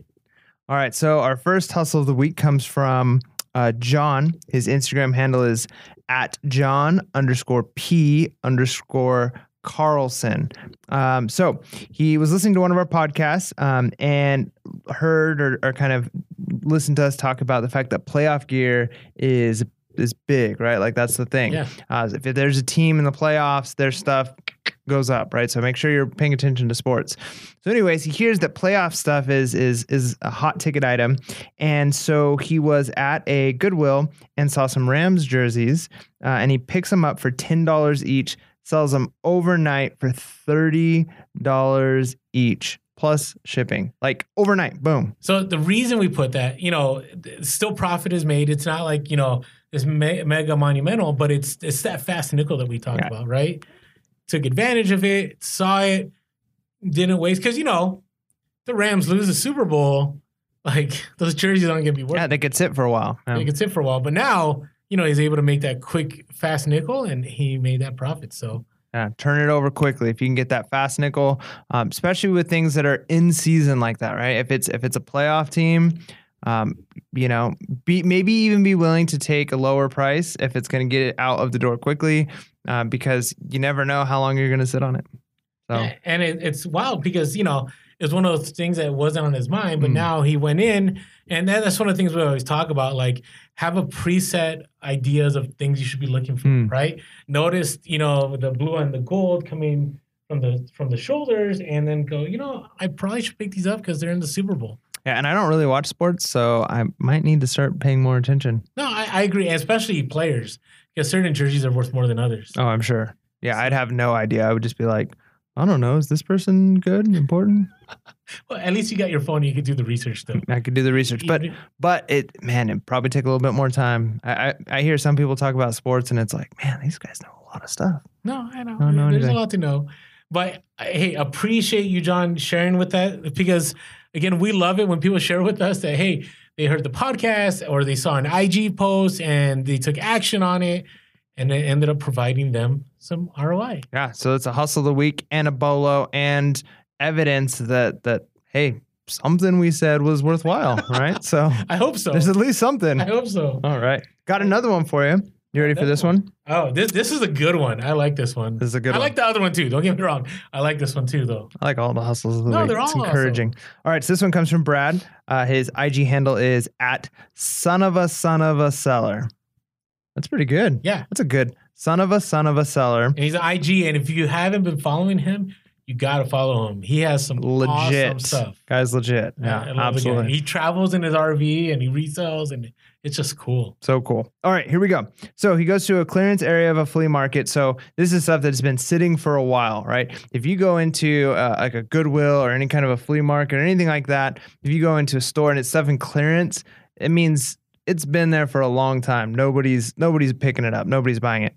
All right. So our first hustle of the week comes from uh, John. His Instagram handle is at John underscore P underscore Carlson. Um, so he was listening to one of our podcasts um, and heard or, or kind of listened to us talk about the fact that playoff gear is is big, right? Like that's the thing. Yeah. Uh, if there's a team in the playoffs, their stuff goes up, right? So make sure you're paying attention to sports. So, anyways, he hears that playoff stuff is is is a hot ticket item, and so he was at a Goodwill and saw some Rams jerseys, uh, and he picks them up for ten dollars each, sells them overnight for thirty dollars each. plus shipping, like overnight. Boom. So the reason we put that, you know, still profit is made. It's not like you know it's me- mega monumental, but it's it's that fast nickel that we talked Yeah. about, right? Took advantage of it, saw it, didn't waste because you know the Rams lose the Super Bowl, like <laughs> those jerseys aren't gonna be worth. Yeah, they could sit for a while. Yeah. They could sit for a while, but now you know he's able to make that quick, fast nickel, and he made that profit. So Yeah, turn it over quickly if you can get that fast nickel, um, especially with things that are in season like that, right? If it's if it's a playoff team, um, you know, be maybe even be willing to take a lower price if it's going to get it out of the door quickly, uh, because you never know how long you're going to sit on it. So And it, it's wild because, you know, it's one of those things that wasn't on his mind, but Mm. now he went in. And that, that's one of the things we always talk about like, have a preset ideas of things you should be looking for, Mm. right? Notice, you know, the blue and the gold coming from the from the shoulders and then go, you know, I probably should pick these up because they're in the Super Bowl. Yeah, and I don't really watch sports, so I might need to start paying more attention. No, I, I agree, especially players, because certain jerseys are worth more than others. Oh, I'm sure. Yeah, I'd have no idea. I would just be like, I don't know, is this person good, important? <laughs> Well, at least you got your phone, you could do the research though. I could do the research, but but it man, it probably take a little bit more time. I, I I hear some people talk about sports, and it's like, man, these guys know a lot of stuff. No, I know. Don't know There's anything. a lot to know. But hey, appreciate you, John, sharing with that because again, we love it when people share with us that hey, they heard the podcast or they saw an IG post and they took action on it and it ended up providing them some ROI. Yeah, so it's a hustle of the week and a bolo and evidence that that hey, something we said was worthwhile, right? <laughs> So I hope so. there's at least something. I hope so. All right, got another one for you. You ready for this one? Oh, this this is a good one. I like this one. This is a good one. I one. like the other one too. Don't get me wrong. I like this one too, though. I like all the hustles of the No, week. they're it's all encouraging. All right, so this one comes from Brad. Uh, his IG handle is at son of a son of a seller. That's pretty good. Yeah. That's a good son of a son of a seller. And he's an IG, and if you haven't been following him, you gotta follow him. He has some Legit awesome stuff. Guys, legit. Yeah, I love the guy. absolutely. He travels in his RV and he resells, and it's just cool. So cool. All right, here we go. So he goes to a clearance area of a flea market. So this is stuff that's been sitting for a while, right? If you go into uh, like a Goodwill or any kind of a flea market or anything like that, if you go into a store and it's stuff in clearance, it means it's been there for a long time. Nobody's nobody's picking it up. Nobody's buying it.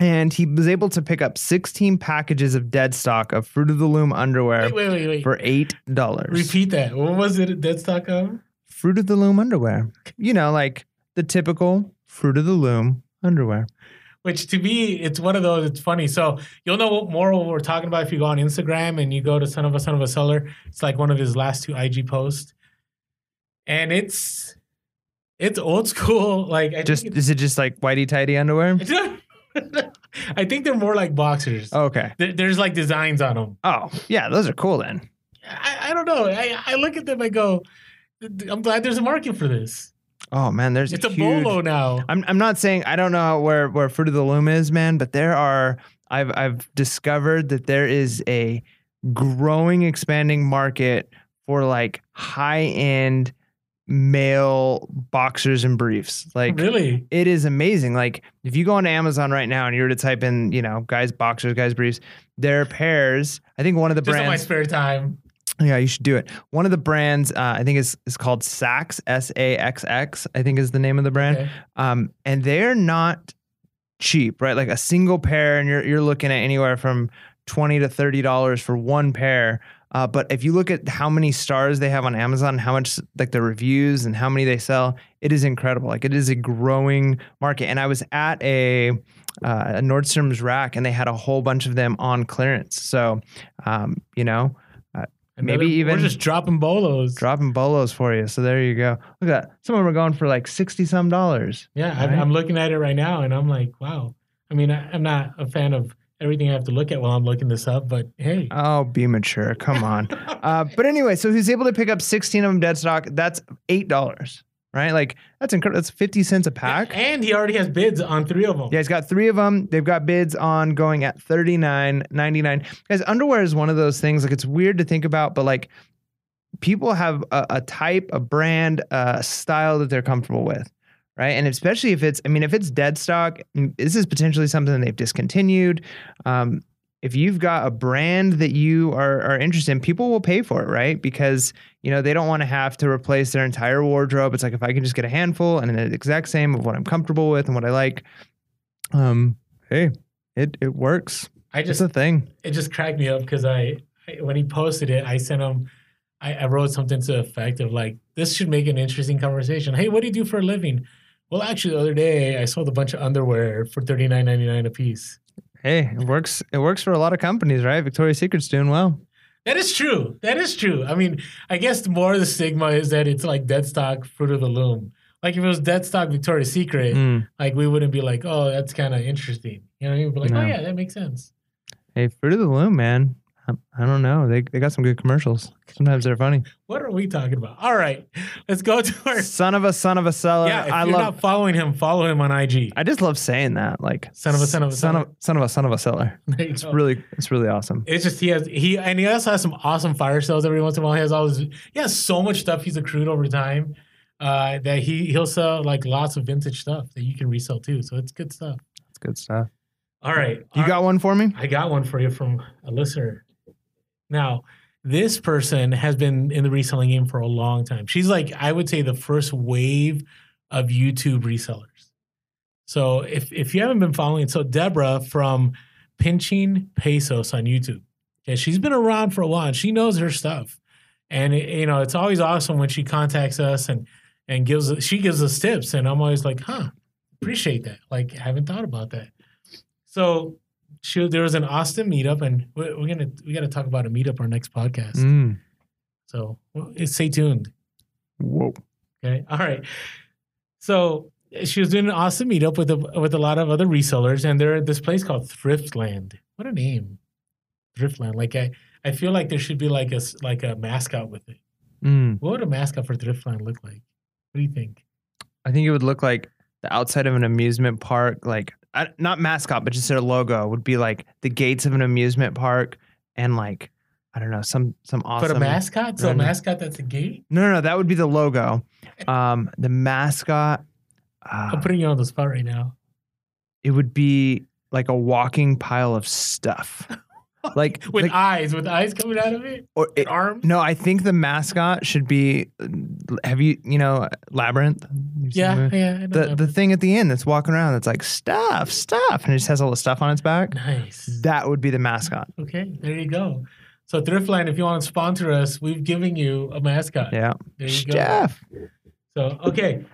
And he was able to pick up 16 packages of dead stock of Fruit of the Loom underwear Wait, wait, wait, for eight dollars. Repeat that. What was it? Dead stock of? Fruit of the Loom underwear. You know, like the typical Fruit of the Loom underwear. Which to me, it's one of those. It's funny. So you'll know what more what we're talking about if you go on Instagram and you go to son of a son of a seller. It's like one of his last two IG posts, and it's it's old school. <laughs> Like I Just is it just like whitey tighty underwear? <laughs> I think they're more like boxers. Oh, okay. There's like designs on them. Oh, yeah, those are cool then. I, I don't know. I, I look at them. I go, I'm glad there's a market for this. Oh man, there's It's a huge, bolo now. I'm I'm not saying I don't know where where Fruit of the Loom is, man, but there are I've I've discovered that there is a growing expanding market for like high end male boxers and briefs. Like really? it is amazing. Like if you go on Amazon right now and you were to type in, you know, guys boxers, guys briefs, there are pairs. I think one of the Just in my brands spare time. Yeah, you should do it. One of the brands, uh, I think is is called SAXX S A X X. I think is the name of the brand. Okay. Um, and they're not cheap, right? Like a single pair, and you're you're looking at anywhere from twenty to thirty dollars for one pair. Uh, but if you look at how many stars they have on Amazon, how much like the reviews and how many they sell, it is incredible. Like it is a growing market. And I was at a uh, a Nordstrom's rack, and they had a whole bunch of them on clearance. So, um, you know, Maybe even- we're just dropping bolos. dropping bolos for you. So there you go. Look at that. Some of them are going for like sixty some dollars. yeah, I'm, Right. I'm looking at it right now, and I'm like, wow. I mean, I, I'm not a fan of everything I have to look at while I'm looking this up, but hey, Oh, be mature. Come on. <laughs> uh, but anyway, so he's able to pick up sixteen of them dead stock. That's eight dollars, right? Like that's incredible. That's fifty cents a pack. and he already has bids on three of them. Yeah, he's got three of them. They've got bids on going at thirty nine ninety nine. Guys, underwear is one of those things. Like it's weird to think about, but like people have a, a type, a brand, a style that they're comfortable with, right? And especially if it's, I mean, if it's dead stock, mm, this is potentially something they've discontinued. Um, if you've got a brand that you are, are interested in, people will pay for it, right? Because you know they don't want to have to replace their entire wardrobe. It's like if I can just get a handful and the exact same of what I'm comfortable with and what I like, um, hey, it it works. I just It's a thing. it just cracked me up because I, I when he posted it, I sent him. I, I wrote something to the effect of like, "This should make an interesting conversation." Hey, what do you do for a living? Well, actually, the other day I sold a bunch of underwear for thirty nine ninety nine a piece. Hey, it works. It works for a lot of companies, right? Victoria's Secret's doing well. That is true. That is true. I mean, I guess the more the stigma is that it's like dead stock, fruit of the loom. Like if it was dead stock Victoria's Secret, Mm. like we wouldn't be like, oh, that's kind of interesting. You know, we'd be like, No. oh yeah, that makes sense. Hey, Fruit of the Loom, man. I, don't know. They they got some good commercials. Sometimes they're funny. <laughs> What are we talking about? All right, let's go to our. <laughs> Son of a son of a seller. Yeah, if I you're love. not following him, follow him on IG. I just love saying that. Like Son of a son of a son of son of a son of a seller. <laughs> It's go. really it's really awesome. It's just he has he and he also has some awesome fire sales every once in a while. He has all this he has so much stuff he's accrued over time uh, that he he'll sell like lots of vintage stuff that you can resell too. So it's good stuff. It's good stuff. All right, You All got one for me? I got one for you from a listener. Now, this person has been in the reselling game for a long time. She's like, I would say, the first wave of YouTube resellers. So if if you haven't been following, so Deborah from Pinching Pesos on YouTube, yeah, she's been around for a while. And she knows her stuff, and it- you know it's always awesome when she contacts us and and gives she gives us tips, and I'm always like, huh, appreciate that. Like, I haven't thought about that. So she, there was an Austin meetup, and we're, we're gonna we got to talk about a meetup our next podcast. Mm. So stay tuned. Whoa. Okay, all right. So she was doing an Austin meetup with a with a lot of other resellers, and they're at this place called Thriftland. What a name, Thriftland! Like I I feel like there should be like a like a mascot with it. Mm. What would a mascot for Thriftland look like? What do you think? I think it would look like the outside of an amusement park, like I, not mascot, but just their logo would be like the gates of an amusement park, and like I don't know some some awesome. But a mascot? So a mascot that's a gate? No, no, no, that would be the logo. <laughs> Um, the mascot. Uh, I'm putting you on the spot right now. it would be like a walking pile of stuff, <laughs> <laughs> like With like, eyes, with eyes coming out of it, or it, arms. No, I think the mascot should be. Have you, you know, labyrinth? Yeah, yeah. The that. the thing at the end that's walking around that's like stuff, stuff, and it just has all the stuff on its back. nice. That would be the mascot. Okay, there you go. So Thriftland, if you want to sponsor us, we've given you a mascot. Yeah, There you go. Steph. So okay.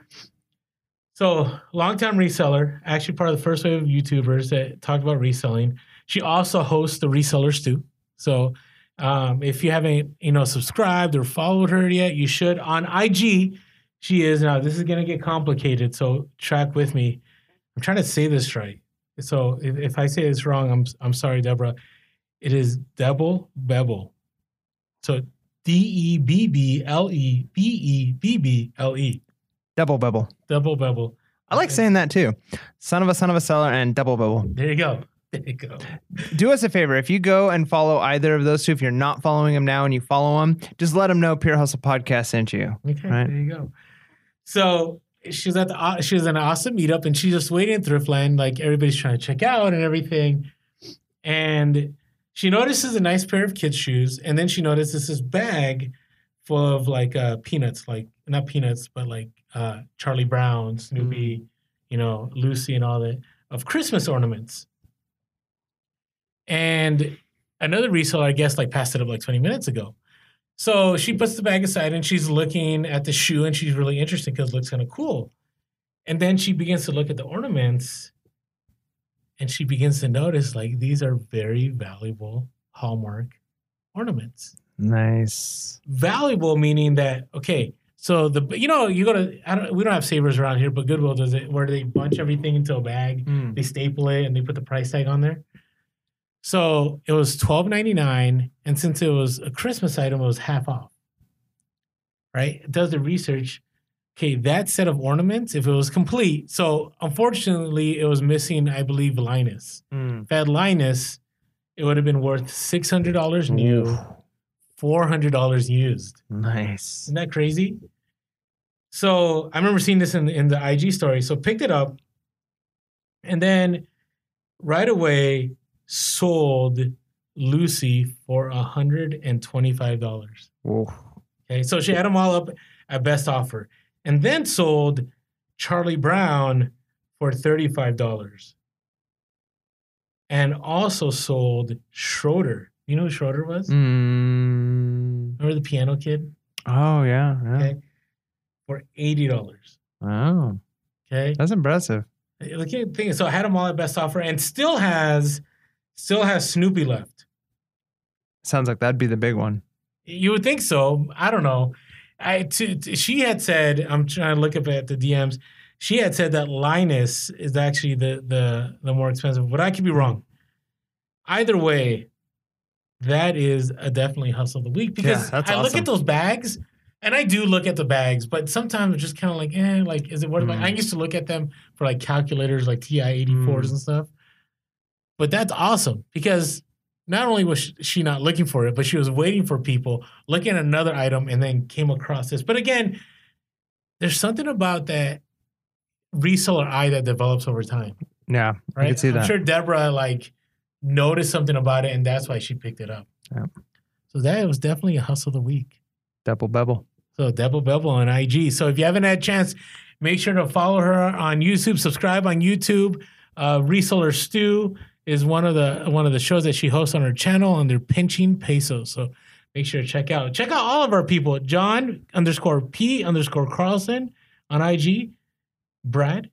So longtime reseller, actually part of the first wave of YouTubers that talked about reselling. She also hosts the resellers too. So um, if you haven't, you know, subscribed or followed her yet, you should on IG. She is now. This is gonna get complicated, so track with me. I'm trying to say this right. So if, if I say this wrong, I'm I'm sorry, Deborah. It is Debble Bebble. So D E B B L E B E B B L E. Double bubble. Double Bebble. I like Okay. saying that too. Son of a son of a seller and double bubble. There you go. There you go. Do us a favor. If you go and follow either of those two, if you're not following them now and you follow them, just let them know Pure Hustle Podcast sent you. Okay, Right. there you go. So she's at the she was an awesome meetup, and she's just waiting in Thriftland, like everybody's trying to check out and everything. And she notices a nice pair of kids' shoes, and then she notices this bag full of like uh, peanuts, like not peanuts, but like uh, Charlie Brown, Snoopy, you know, Lucy, and all that of Christmas ornaments. And another reseller, I guess, like passed it up like 20 minutes ago. So she puts the bag aside and she's looking at the shoe and she's really interested because it looks kind of cool. And then she begins to look at the ornaments and she begins to notice like these are very valuable Hallmark ornaments. Nice. Valuable meaning that, okay, so the you know, you go to I don't we don't have savers around here, but Goodwill does it where they bunch everything into a bag Mm. they staple it and they put the price tag on there. So it was twelve ninety nine, and since it was a Christmas item, it was half off. Right? It does the research. Okay, that set of ornaments, if it was complete, so unfortunately, it was missing, I believe, Linus. Mm. If it had Linus, it would have been worth six hundred dollars new, four hundred dollars used. Nice. Isn't that crazy? So I remember seeing this in in the IG story. So picked it up, and then right away sold Lucy for $125. Ooh. Okay, so she had them all up at best offer, and then sold Charlie Brown for thirty-five dollars, and also sold Schroeder. You know who Schroeder was? Mm. Remember the piano kid? Oh yeah. yeah. Okay, for eighty dollars. Oh, Okay, that's impressive. look at the thing. So I had them all at best offer, and still has, still has Snoopy left. Sounds like that'd be the big one. You would think so. I don't know. I to, to- she had said I'm trying to look up at the DMs. She had said that Linus is actually the the the more expensive, but I could be wrong. Either way, that is a definitely hustle of the week because Yeah, I look at those bags and I do look at the bags, but sometimes it's just kind of like, eh, like is it worth? Mm. I used to look at them for like calculators, like TI 84s Mm. and stuff. But that's awesome because not only was she not looking for it, but she was waiting for people, looking at another item, and then came across this. But again, there's something about that reseller eye that develops over time, Yeah, right? I can see that. I'm sure Deborah like noticed something about it, and that's why she picked it up. Yeah. So that was definitely a hustle of the week. Double bevel. So double Bevel on IG. So if you haven't had a chance, make sure to follow her on YouTube, subscribe on YouTube. Uh, Reseller Stew is one of the one of the shows that she hosts on her channel under Pinching Pesos. So make sure to check out check out all of our people. John underscore P underscore Carlson on IG. Brad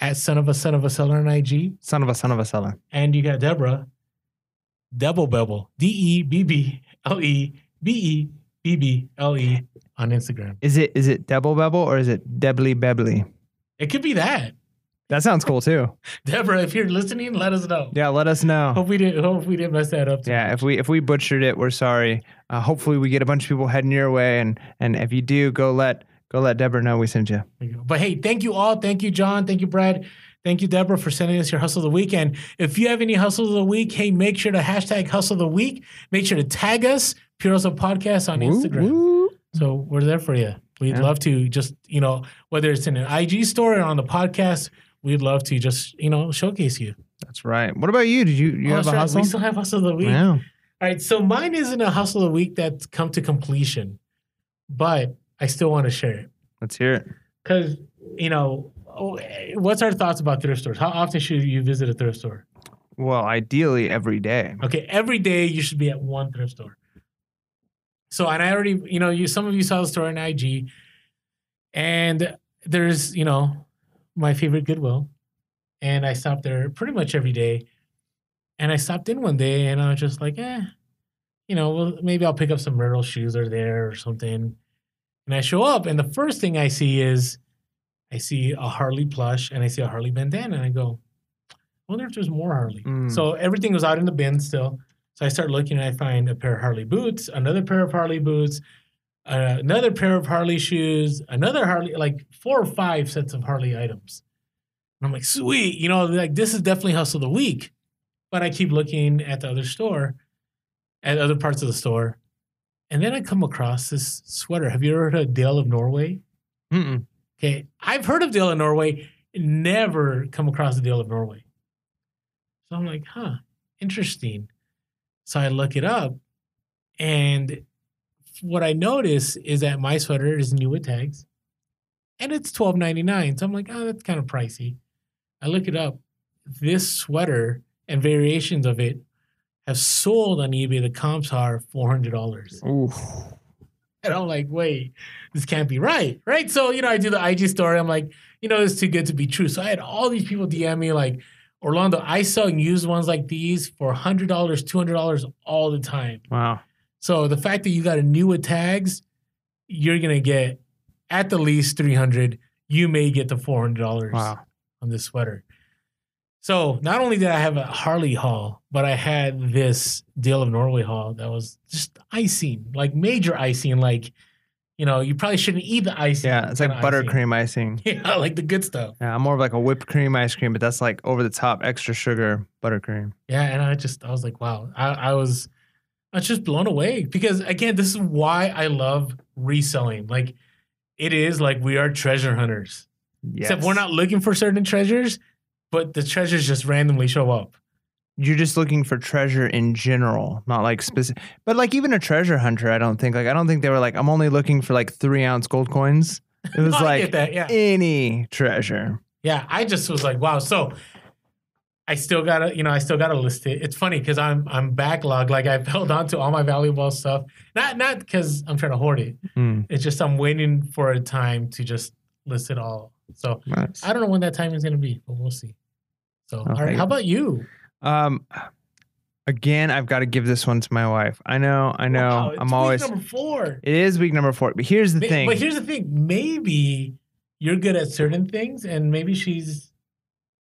at son of a son of a seller on IG. Son of a son of a seller. And you got Deborah, Double Bevel, D E B B L E B E B B L E on Instagram. Is it is it double bevel or is it Debly Bebbly? It could be that. That sounds cool too. Deborah, if you're listening, let us know. Yeah, let us know. Hope we didn't hope we didn't mess that up. too Yeah, much. if we if we butchered it, we're sorry. Uh, hopefully, we get a bunch of people heading your way, and and if you do, go let go let Deborah know we sent you. You. But hey, thank you all. Thank you, John. Thank you, Brad. Thank you, Deborah, for sending us your hustle of the week. And if you have any hustles of the week, hey, make sure to hashtag hustle of the week. Make sure to tag us, Pure Hustle Podcast on Woo, Instagram. woo. So we're there for you. We'd Yeah. love to just, you know, whether it's in an IG story or on the podcast, we'd love to just, you know, showcase you. That's right. What about you? Did you you Oh, have a right. hustle? We still have hustle of the week. Wow. All right, so mine isn't a hustle of the week that's come to completion, but I still want to share it Let's hear it. because you know, oh, what's our thoughts about thrift stores? How often should you visit a thrift store? Well, ideally every day. Okay, every day you should be at one thrift store. So, and I already, you know, you some of you saw the store on IG, and there's, you know, my favorite Goodwill, and I stopped there pretty much every day. And I stopped in one day, and I was just like, eh, you know, well, maybe I'll pick up some Merrell shoes or there or something. And I show up, and the first thing I see is, I see a Harley plush, and I see a Harley bandana, and I go, I wonder if there's more Harley. Mm. So everything was out in the bin still. So I start looking, and I find a pair of Harley boots, another pair of Harley boots, uh, another pair of Harley shoes, another Harley, like four or five sets of Harley items. And I'm like, sweet, you know, like this is definitely hustle of the week. But I keep looking at the other store, at other parts of the store, and then I come across this sweater. Have you ever heard of Dale of Norway? Mm-mm. Okay, I've heard of Dale of Norway, never come across the Dale of Norway. So I'm like, huh, interesting. So I look it up, and what I notice is that my sweater is new with tags, and it's twelve ninety nine. So I'm like, oh, that's kind of pricey. I look it up. This sweater and variations of it have sold on eBay. The comps are four hundred dollars. Ooh. And I'm like, wait, this can't be right. Right. So, you know, I do the IG story. I'm like, you know, it's too good to be true. So I had all these people DM me like, Orlando, I sell used ones like these for $100, $200 all the time. Wow. So the fact that you got a new with tags, you're going to get at the least 300 You may get the $400 Wow. on this sweater. So not only did I have a Harley haul, but I had this Dale of Norway haul that was just icing, like major icing. Like, you know, you probably shouldn't eat the icing. Yeah, it's like kinda icing. buttercream icing. <laughs> Yeah, like the good stuff. Yeah, I'm more of like a whipped cream ice cream, but that's like over the top, extra sugar buttercream. Yeah, and I just I was like, wow, I, I was I was just blown away because again, this is why I love reselling. Like, it is like we are treasure hunters. Yes. Except we're not looking for certain treasures, but the treasures just randomly show up. you're just looking for treasure in general, not like specific. But like even a treasure hunter, I don't think like I don't think they were like I'm only looking for like three ounce gold coins. It <laughs> was No, like that, yeah. any treasure. Yeah, I just was like, wow. So I still gotta, you know, I still gotta list it. It's funny because I'm I'm backlogged. Like I've <laughs> held on to all my valuable stuff. Not not because I'm trying to hoard it. Hmm, It's just I'm waiting for a time to just list it all. So nice. I don't know when that time is gonna be, but we'll see. So all right, how about you? Um, again, I've got to give this one to my wife. I know, I know. Wow, it's I'm week always. number four. It is week number four, but here's the Ma- thing. But here's the thing. Maybe you're good at certain things, and maybe she's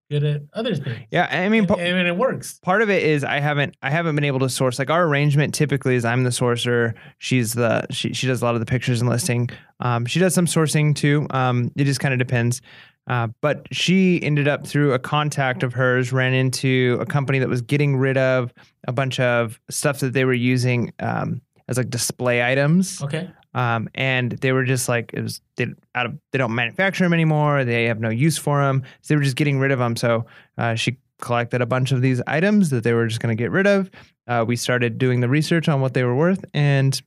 good at other things. yeah, I mean, and, pa- and it works. part of it is I haven't I haven't been able to source like our arrangement typically is I'm the sourcer she's the she she does a lot of the pictures and listing um she does some sourcing too um it just kind of depends uh, but she ended up through a contact of hers ran into a company that was getting rid of a bunch of stuff that they were using um as like display items Okay. Um, and they were just like it was they out of they don't manufacture them anymore. They have no use for them. So they were just getting rid of them. So uh, she collected a bunch of these items that they were just going to get rid of. Uh, we started doing the research on what they were worth, and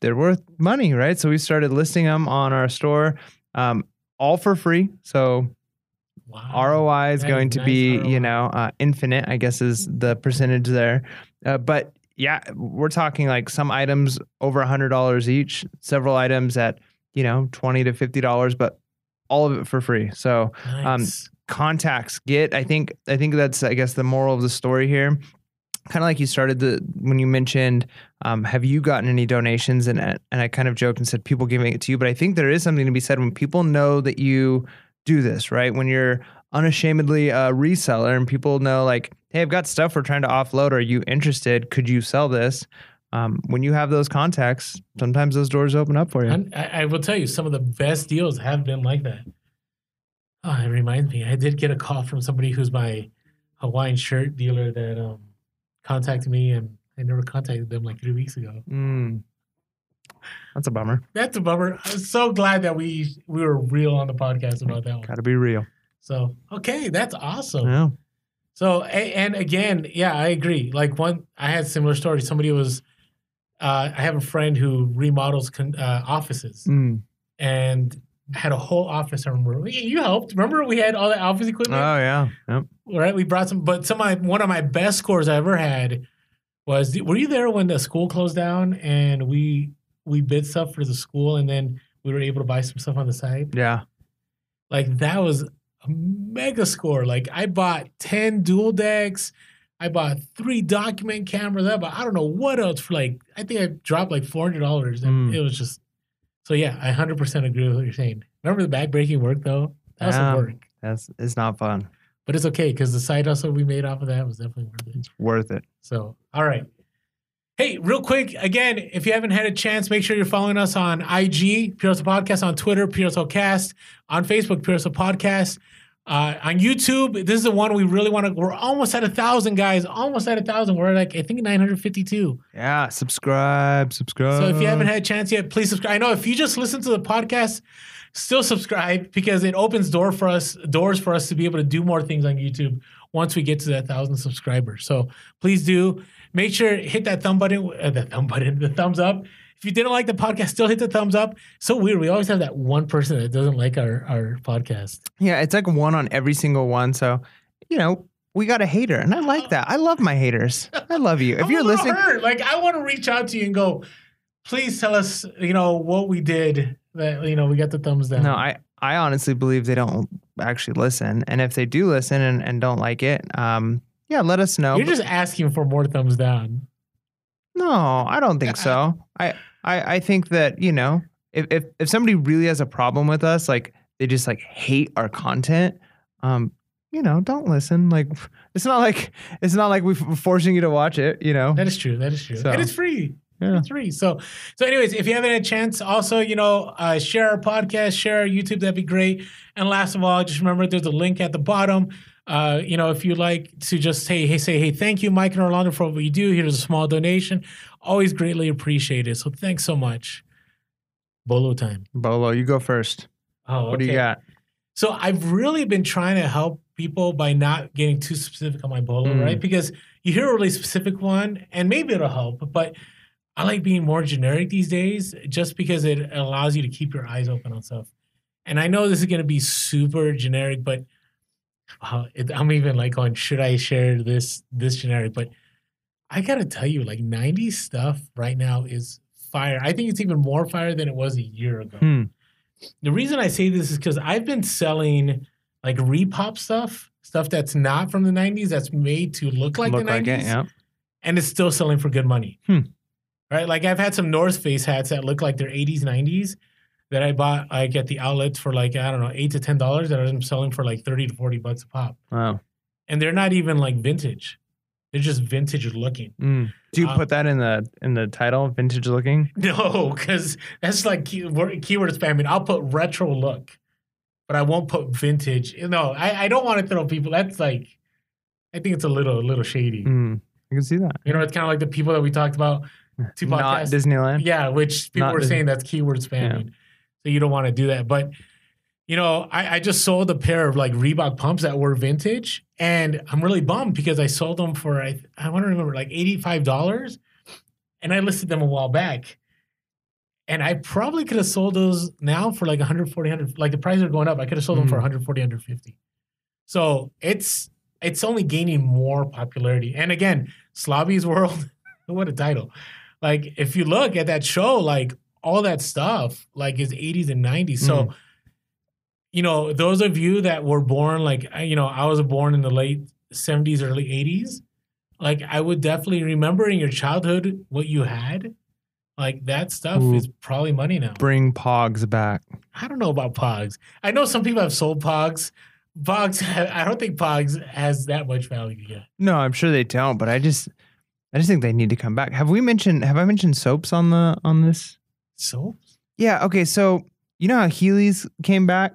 they're worth money, right? So we started listing them on our store, um, all for free. So Wow. ROI is going to nice be, ROI. you know, uh, infinite, I guess is the percentage there. Uh, but yeah, we're talking like some items over a hundred dollars each, several items at, you know, 20 to $50, but all of it for free. So um, contacts get, I think, I think that's, I guess the moral of the story here. Kind of like you started the, when you mentioned, um, have you gotten any donations? And, and I kind of joked and said people giving it to you, but I think there is something to be said when people know that you do this, right? When you're unashamedly a reseller and people know like, hey, I've got stuff we're trying to offload. Are you interested? Could you sell this? Um, when you have those contacts, sometimes those doors open up for you. And I, I will tell you, some of the best deals have been like that. Oh, it reminds me, I did get a call from somebody who's my Hawaiian shirt dealer that um, contacted me, and I never contacted them like three weeks ago. Mm. That's a bummer. That's a bummer. I'm so glad that we we were real on the podcast about that one. Got to be real. So okay, that's awesome. Yeah. So and again, yeah, I agree. Like one, I had similar story. Somebody was, uh, I have a friend who remodels con- uh, offices Mm. and had a whole office. I remember you helped. Remember we had all the office equipment. Oh yeah. Yep. right? We brought some, but some of my one of my best scores I ever had was. Were you there when the school closed down and we we bid stuff for the school and then we were able to buy some stuff on the side? Yeah. Like that was a mega score. Like I bought 10 dual decks. I bought three document cameras. I bought, I don't know what else for like, I think I dropped like $400 and Mm. it was just, so yeah, I 100% agree with what you're saying. Remember the backbreaking work though? That was Yeah. work, That's it's not fun. but it's okay because the side hustle we made off of that was definitely worth it. It's worth it. So, all right. Hey, real quick, again, if you haven't had a chance, make sure you're following us on IG, Pure Hustle Podcast, on Twitter, Pure Hustle Cast, on Facebook, Pure Hustle Podcast, uh, on YouTube. This is the one we really want to. We're almost at a thousand, guys. Almost at a thousand. We're like, I think 952. Yeah. Subscribe. Subscribe. So if you haven't had a chance yet, please subscribe. I know if you just listen to the podcast, still subscribe because it opens door for us doors for us to be able to do more things on YouTube once we get to that thousand subscribers. So please do make sure hit that thumb button, uh, the thumb button, the thumbs up. If you didn't like the podcast, still hit the thumbs up. So weird. We always have that one person that doesn't like our our podcast. Yeah, it's like one on every single one. So, you know, we got a hater, and I like that. I love my haters. I love you. If <laughs> you're listening, hurt. like I want to reach out to you and go, please tell us, you know, what we did that you know we got the thumbs down. no, I I honestly believe they don't actually listen, and if they do listen and, and don't like it, um, yeah, let us know. You're just asking for more thumbs down. no, I don't think so. I, I I think that you know, if if if somebody really has a problem with us, like they just like hate our content, um. You know, don't listen. Like, <laughs> it's not like it's not like we're forcing you to watch it. You know, That is true. That is true. So, and it's free. yeah. It's free. So, so anyways, if you haven't had a chance, also you know, uh, share our podcast, share our YouTube. That'd be great. And last of all, just remember there's a link at the bottom. Uh, you know, if you'd like to just say, hey, say, hey, thank you, Mike and Orlando, for what you do. Here's a small donation. Always greatly appreciated. So thanks so much. Bolo time. Bolo, you go first. Oh, What do you got? So I've really been trying to help people by not getting too specific on my bolo, Mm. right? Because you hear a really specific one, and maybe it'll help, but I like being more generic these days, just because it allows you to keep your eyes open on stuff. And I know this is going to be super generic, but uh, it, I'm even like going, should I share this this generic? But I gotta tell you, like '90s stuff right now is fire. I think it's even more fire than it was a year ago. Hmm. The reason I say this is because I've been selling like repop stuff, stuff that's not from the '90s, that's made to look like Look the '90s, like it, yeah. and it's still selling for good money. Hmm. Right? Like I've had some North Face hats that look like they're '80s, '90s that I bought like at the outlets for like I don't know eight to ten dollars that I'm selling for like thirty to forty bucks a pop, Wow. and they're not even like vintage. They're just vintage looking. Mm. Do you Uh, put that in the in the title, vintage looking? <laughs> No, because that's like keyword, keyword spamming. I'll put retro look, but I won't put vintage. No, I, I don't want to throw people. That's like, I think it's a little a little shady. Mm. I can see that. You know, it's kind of like the people that we talked about <laughs> two podcasts. Not. Disneyland. Yeah, which people Not were Disney. saying that's keyword spamming. So you don't want to do that. But you know, I, I just sold a pair of like Reebok pumps that were vintage, and I'm really bummed because I sold them for I I want to remember like eighty five dollars, and I listed them a while back. And I probably could have sold those now for like 140, 100. Like the prices are going up. I could have sold them for Mhm. 140, 150. So it's it's only gaining more popularity. And again, Slobby's <laughs> World, what a title. Like if you look at that show, like all that stuff like is 80s and 90s. So Mm. You know, those of you that were born like you know, I was born in the late 70s, early 80s. Like I would definitely remember in your childhood what you had. Like that stuff Ooh. is probably money now. Bring Pogs back. I don't know about Pogs. I know some people have sold Pogs. Pogs, <laughs> I don't think Pogs has that much value yet. No, I'm sure they don't, but I just I just think they need to come back. Have we mentioned have I mentioned soaps on the on this? Soaps. Yeah, okay, so you know how Heelys came back?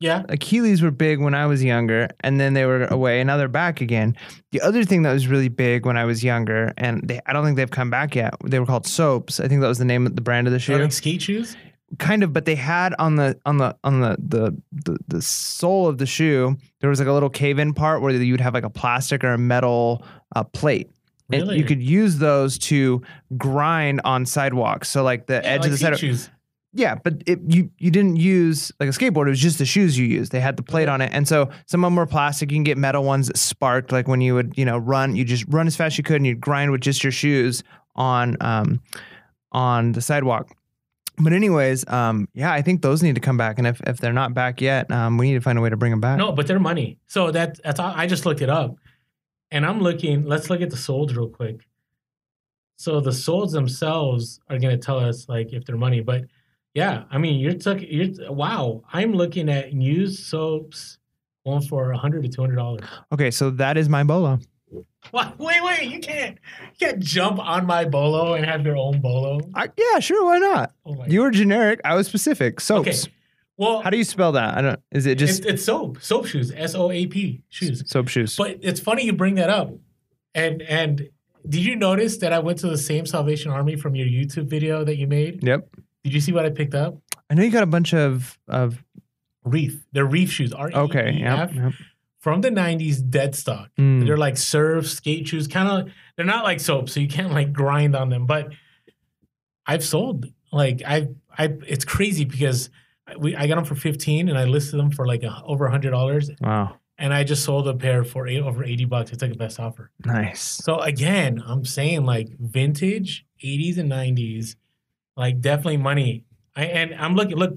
Yeah, Heelys were big when I was younger, and then they were away, and now they're back again. The other thing that was really big when I was younger, and they, I don't think they've come back yet. They were called soaps. I think that was the name of the brand of the shoe. like skate shoes. kind of but they had on the on the on the the the, the sole of the shoe there was like a little cave-in part where you'd have like a plastic or a metal uh, plate and Really? you could use those to grind on sidewalks so like the Yeah, edge like of the sidewalk shoes. Yeah but it, you you didn't use like a skateboard it was just the shoes you used they had the plate on it and so some of them were plastic you can get metal ones that sparked like when you would you know run you just run as fast as you could and you'd grind with just your shoes on um on the sidewalk but anyways um yeah i think those need to come back and if, if they're not back yet um we need to find a way to bring them back No, but they're money. So that that's all, I just looked it up, and I'm looking. Let's look at the soles real quick. So the soles themselves are going to tell us like if they're money, but yeah, I mean you're took you're wow. I'm looking at used soaps going for a hundred to two hundred dollars. okay so that is my bolo What? Wait, wait! You can't you can't jump on my bolo and have your own bolo. I, yeah sure why not Oh you were generic i was specific soaps Okay. Well, how do you spell that i don't is it just it's, it's soap, soap shoes, S O A P shoes. soap shoes But it's funny you bring that up. And and did you notice that I went to the same Salvation Army from your YouTube video that you made? yep Did you see what I picked up? i know you got a bunch of of Reef. They're reef shoes. R E E okay yeah F from the '90s, dead stock. Mm. They're like surf skate shoes. Kind of. They're not like soap, so you can't like grind on them. But I've sold like I I. It's crazy because I- we I got them for 15 and I listed them for like a, over hundred dollars, wow and I just sold a pair for eight, over 80 bucks. It's like a best offer. nice So again, I'm saying like vintage 80s and 90s, like definitely money. I and I'm looking look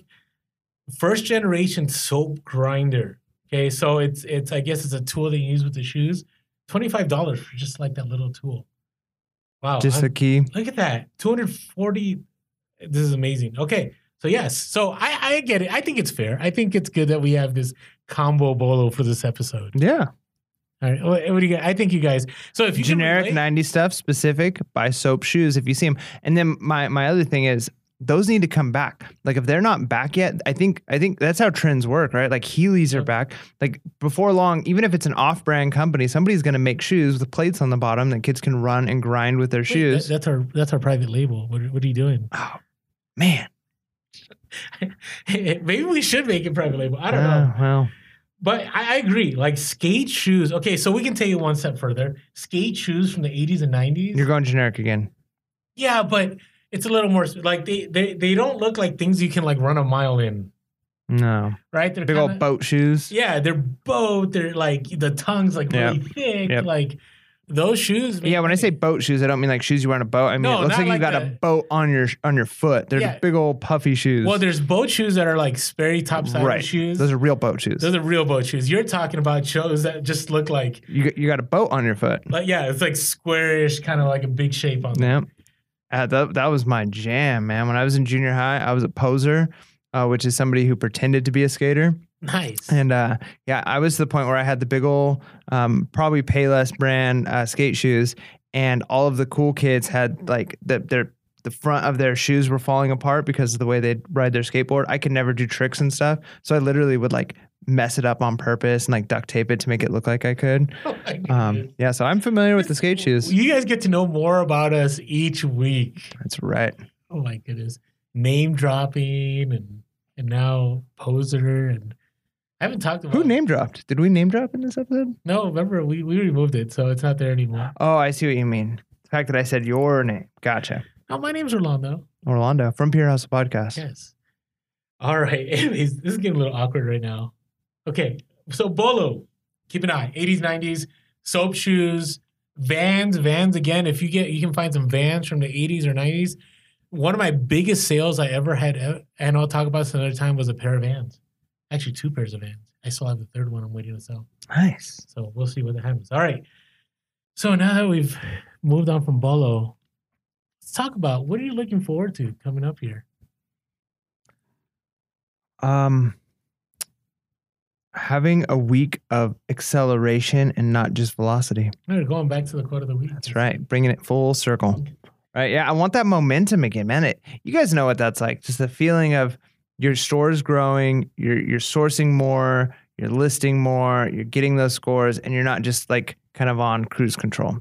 first generation soap grinder. Okay, so it's it's I guess it's a tool that you use with the shoes. Twenty five dollars for just like that little tool. Wow, just I'm- a key look at that 240. This is amazing. Okay, so yes, so I I get it. I think it's fair. I think it's good that we have this combo bolo for this episode. yeah All right, what, what do you guys? I think you guys. So if you generic relate- 90s stuff specific buy soap shoes if you see them and then my my other thing is those need to come back like if they're not back yet i think i think that's how trends work right like heelys are back like before long even if it's an off-brand company somebody's going to make shoes with plates on the bottom that kids can run and grind with their Wait, that- shoes that's our that's our private label. What, what are you doing? oh man <laughs> Maybe we should make it private label. I don't know. Uh, well But I, I agree. Like skate shoes. Okay, so we can take it one step further. Skate shoes from the 80s and 90s. You're going generic again. yeah, but it's a little more like they they they don't look like things you can like run a mile in, No. right? They're Big kinda, old boat shoes. Yeah, they're boat. They're like the tongue's like Yeah. really thick. Yep. Like those shoes. Yeah, when I say boat shoes, I don't mean like shoes you wear on a boat. I mean No, it looks not like you like got a the- boat on your on your foot. They're Yeah. big old puffy shoes. well, there's boat shoes that are like Sperry topside right. shoes. Those are real boat shoes. Those are real boat shoes. You're talking about shoes that just look like, you got- you got a boat on your foot. like yeah, it's like squarish, kind of like a big shape on them. Yeah. Uh, that, that was my jam, man. When I was in junior high, I was a poser, uh, which is somebody who pretended to be a skater. Nice. And uh, yeah, I was to the point where I had the big old, um, probably Payless brand uh, skate shoes, and all of the cool kids had like the, their the front of their shoes were falling apart because of the way they'd ride their skateboard. I could never do tricks and stuff, so I literally would like mess it up on purpose and like duct tape it to make it look like I could. Oh Um, yeah, so I'm familiar with the skate shoes. You guys get to know more about us each week. That's right. Oh my goodness. Name dropping and and now poser and I haven't talked about Who name dropped? Did we name drop in this episode? No, remember we, we removed it, so it's not there anymore. Oh, I see what you mean. The fact that I said your name. Gotcha. Oh, my name's Orlando. Orlando from Pure Hustle Podcast. Yes. All right. <laughs> Anyways, this is getting a little awkward right now. Okay. So Bolo, keep an eye. 80s, 90s, soap shoes, vans, vans again. If you get you can find some vans from the 80s or 90s. One of my biggest sales I ever had, and I'll talk about this another time, was a pair of vans. Actually, two pairs of vans. I still have the third one I'm waiting to sell. Nice. So we'll see what happens. All right. So now that we've moved on from Bolo, let's talk about what are you looking forward to coming up here? Um, having a week of acceleration and not just velocity. Going back to the quote of the week. That's right. Bringing it full circle. Right. Yeah. I want that momentum again, man. It, you guys know what that's like. Just the feeling of your store is growing, you're you're sourcing more, you're listing more, you're getting those scores, and you're not just like kind of on cruise control.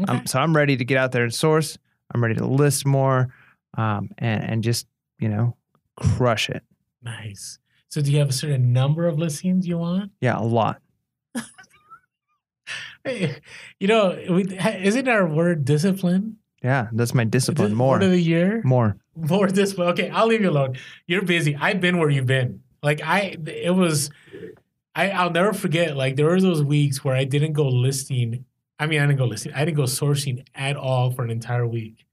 Okay. Um, so I'm ready to get out there and source. I'm ready to list more, um, and and just you know crush it. nice. So do you have a certain number of listings you want? Yeah, a lot. <laughs> Hey, You know, we, isn't our word discipline? Yeah, that's my discipline. Dis- More, Word of the year? more. More <laughs> discipline. Okay, I'll leave you alone. You're busy. I've been where you've been. Like I, it was. I I'll never forget. Like there were those weeks where I didn't go listing. I mean, I didn't go listing. I didn't go sourcing at all for an entire week,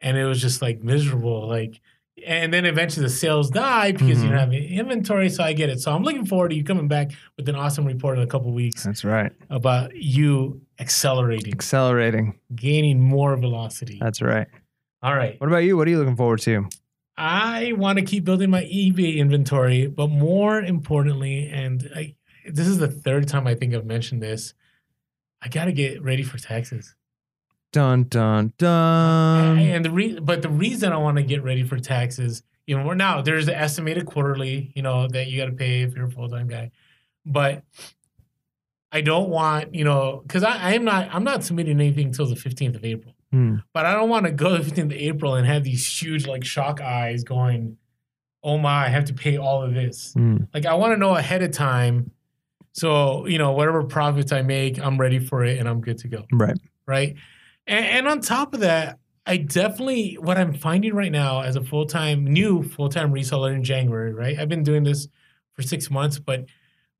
and it was just like miserable. Like, and then eventually the sales died because you Mhm. don't have inventory. So I get it. So I'm looking forward to you coming back with an awesome report in a couple weeks That's right. about you accelerating, Accelerating. gaining more velocity. That's right. All right. What about you? What are you looking forward to? I want to keep building my eBay inventory, but more importantly, and I, this is the third time I think I've mentioned this, I got to get ready for taxes. Dun dun dun. and the re- but the reason I want to get ready for taxes, you know, we're now there's the estimated quarterly, you know, that you got to pay if you're a full time guy, but I don't want, you know, because I, I am not I'm not submitting anything until the 15th of April. Hmm. But I don't want to go to 15th of April and have these huge like shock eyes going, oh my, I have to pay all of this. Hmm. Like I want to know ahead of time. So, you know, whatever profits I make, I'm ready for it and I'm good to go. Right. Right. And, and on top of that, I definitely, what I'm finding right now as a full time, new full time reseller in January, right? I've been doing this for six months, but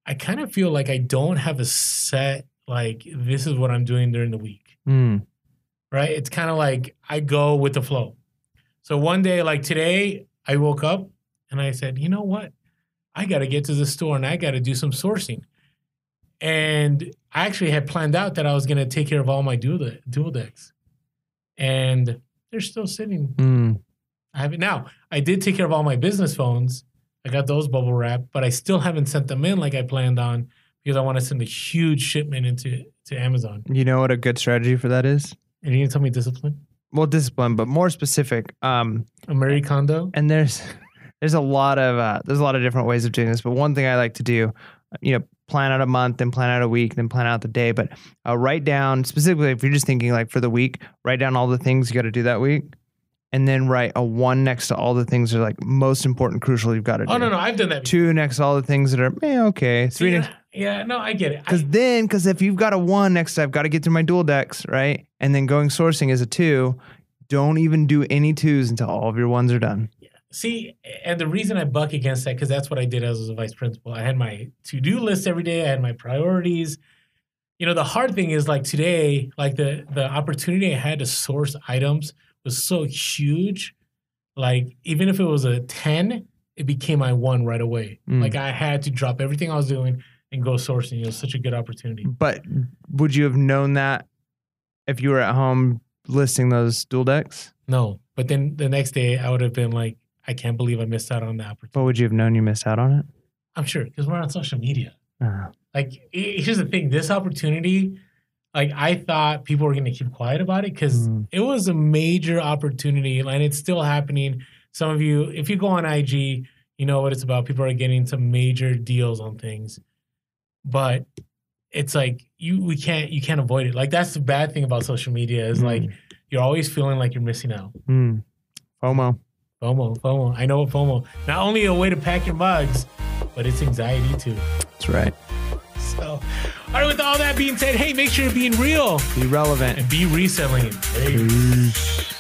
I kind of feel like I don't have a set, like, this is what I'm doing during the week Hmm. Right? It's kind of like I go with the flow. So one day, like today, I woke up and I said, you know what? I got to get to the store and I got to do some sourcing. And I actually had planned out that I was going to take care of all my dual, dual decks. And they're still sitting. Hmm. I haven't now. I did take care of all my business phones. I got those bubble wrapped, but I still haven't sent them in like I planned on because I want to send a huge shipment into to Amazon. You know what a good strategy for that is? And you can tell me discipline? Well, discipline, but more specific. Um, A Marie Kondo? and there's <laughs> there's a lot of uh, there's a lot of different ways of doing this. But one thing I like to do, you know, plan out a month, then plan out a week, then plan out the day. But uh, write down specifically if you're just thinking like for the week, write down all the things you got to do that week, and then write a one next to all the things that are like most important, crucial you've got to do. Oh no, no, I've done that. Two next to all the things that are eh, okay. Three next. Yeah, no, I get it. Because then, because if you've got a one next to I've got to get through my dual decks, right? And then going sourcing is a two, don't even do any twos until all of your ones are done. Yeah. See, and the reason I buck against that because that's what I did as a vice principal. I had my to do list every day. I had my priorities. You know, the hard thing is like today, like the the opportunity I had to source items was so huge. Like even if it was a ten, it became my one right away. Mm. Like I had to drop everything I was doing and go sourcing. It was such a good opportunity. But would you have known that if you were at home listing those dual decks? No, but then the next day I would have been like, I can't believe I missed out on that opportunity. But would you have known you missed out on it? I'm sure because we're on social media. Uh, like here's the thing this opportunity like i thought people were going to keep quiet about it because Mm. it was a major opportunity and it's still happening some of you if you go on ig you know what it's about people are getting some major deals on things but it's like you we can't you can't avoid it like that's the bad thing about social media is like mm, you're always feeling like you're missing out mm. FOMO. fomo fomo i know what fomo not only a way to pack your mugs but it's anxiety too That's right. so, all right, with all that being said, hey, make sure you're being real Be relevant. and be reselling. Hey. Peace.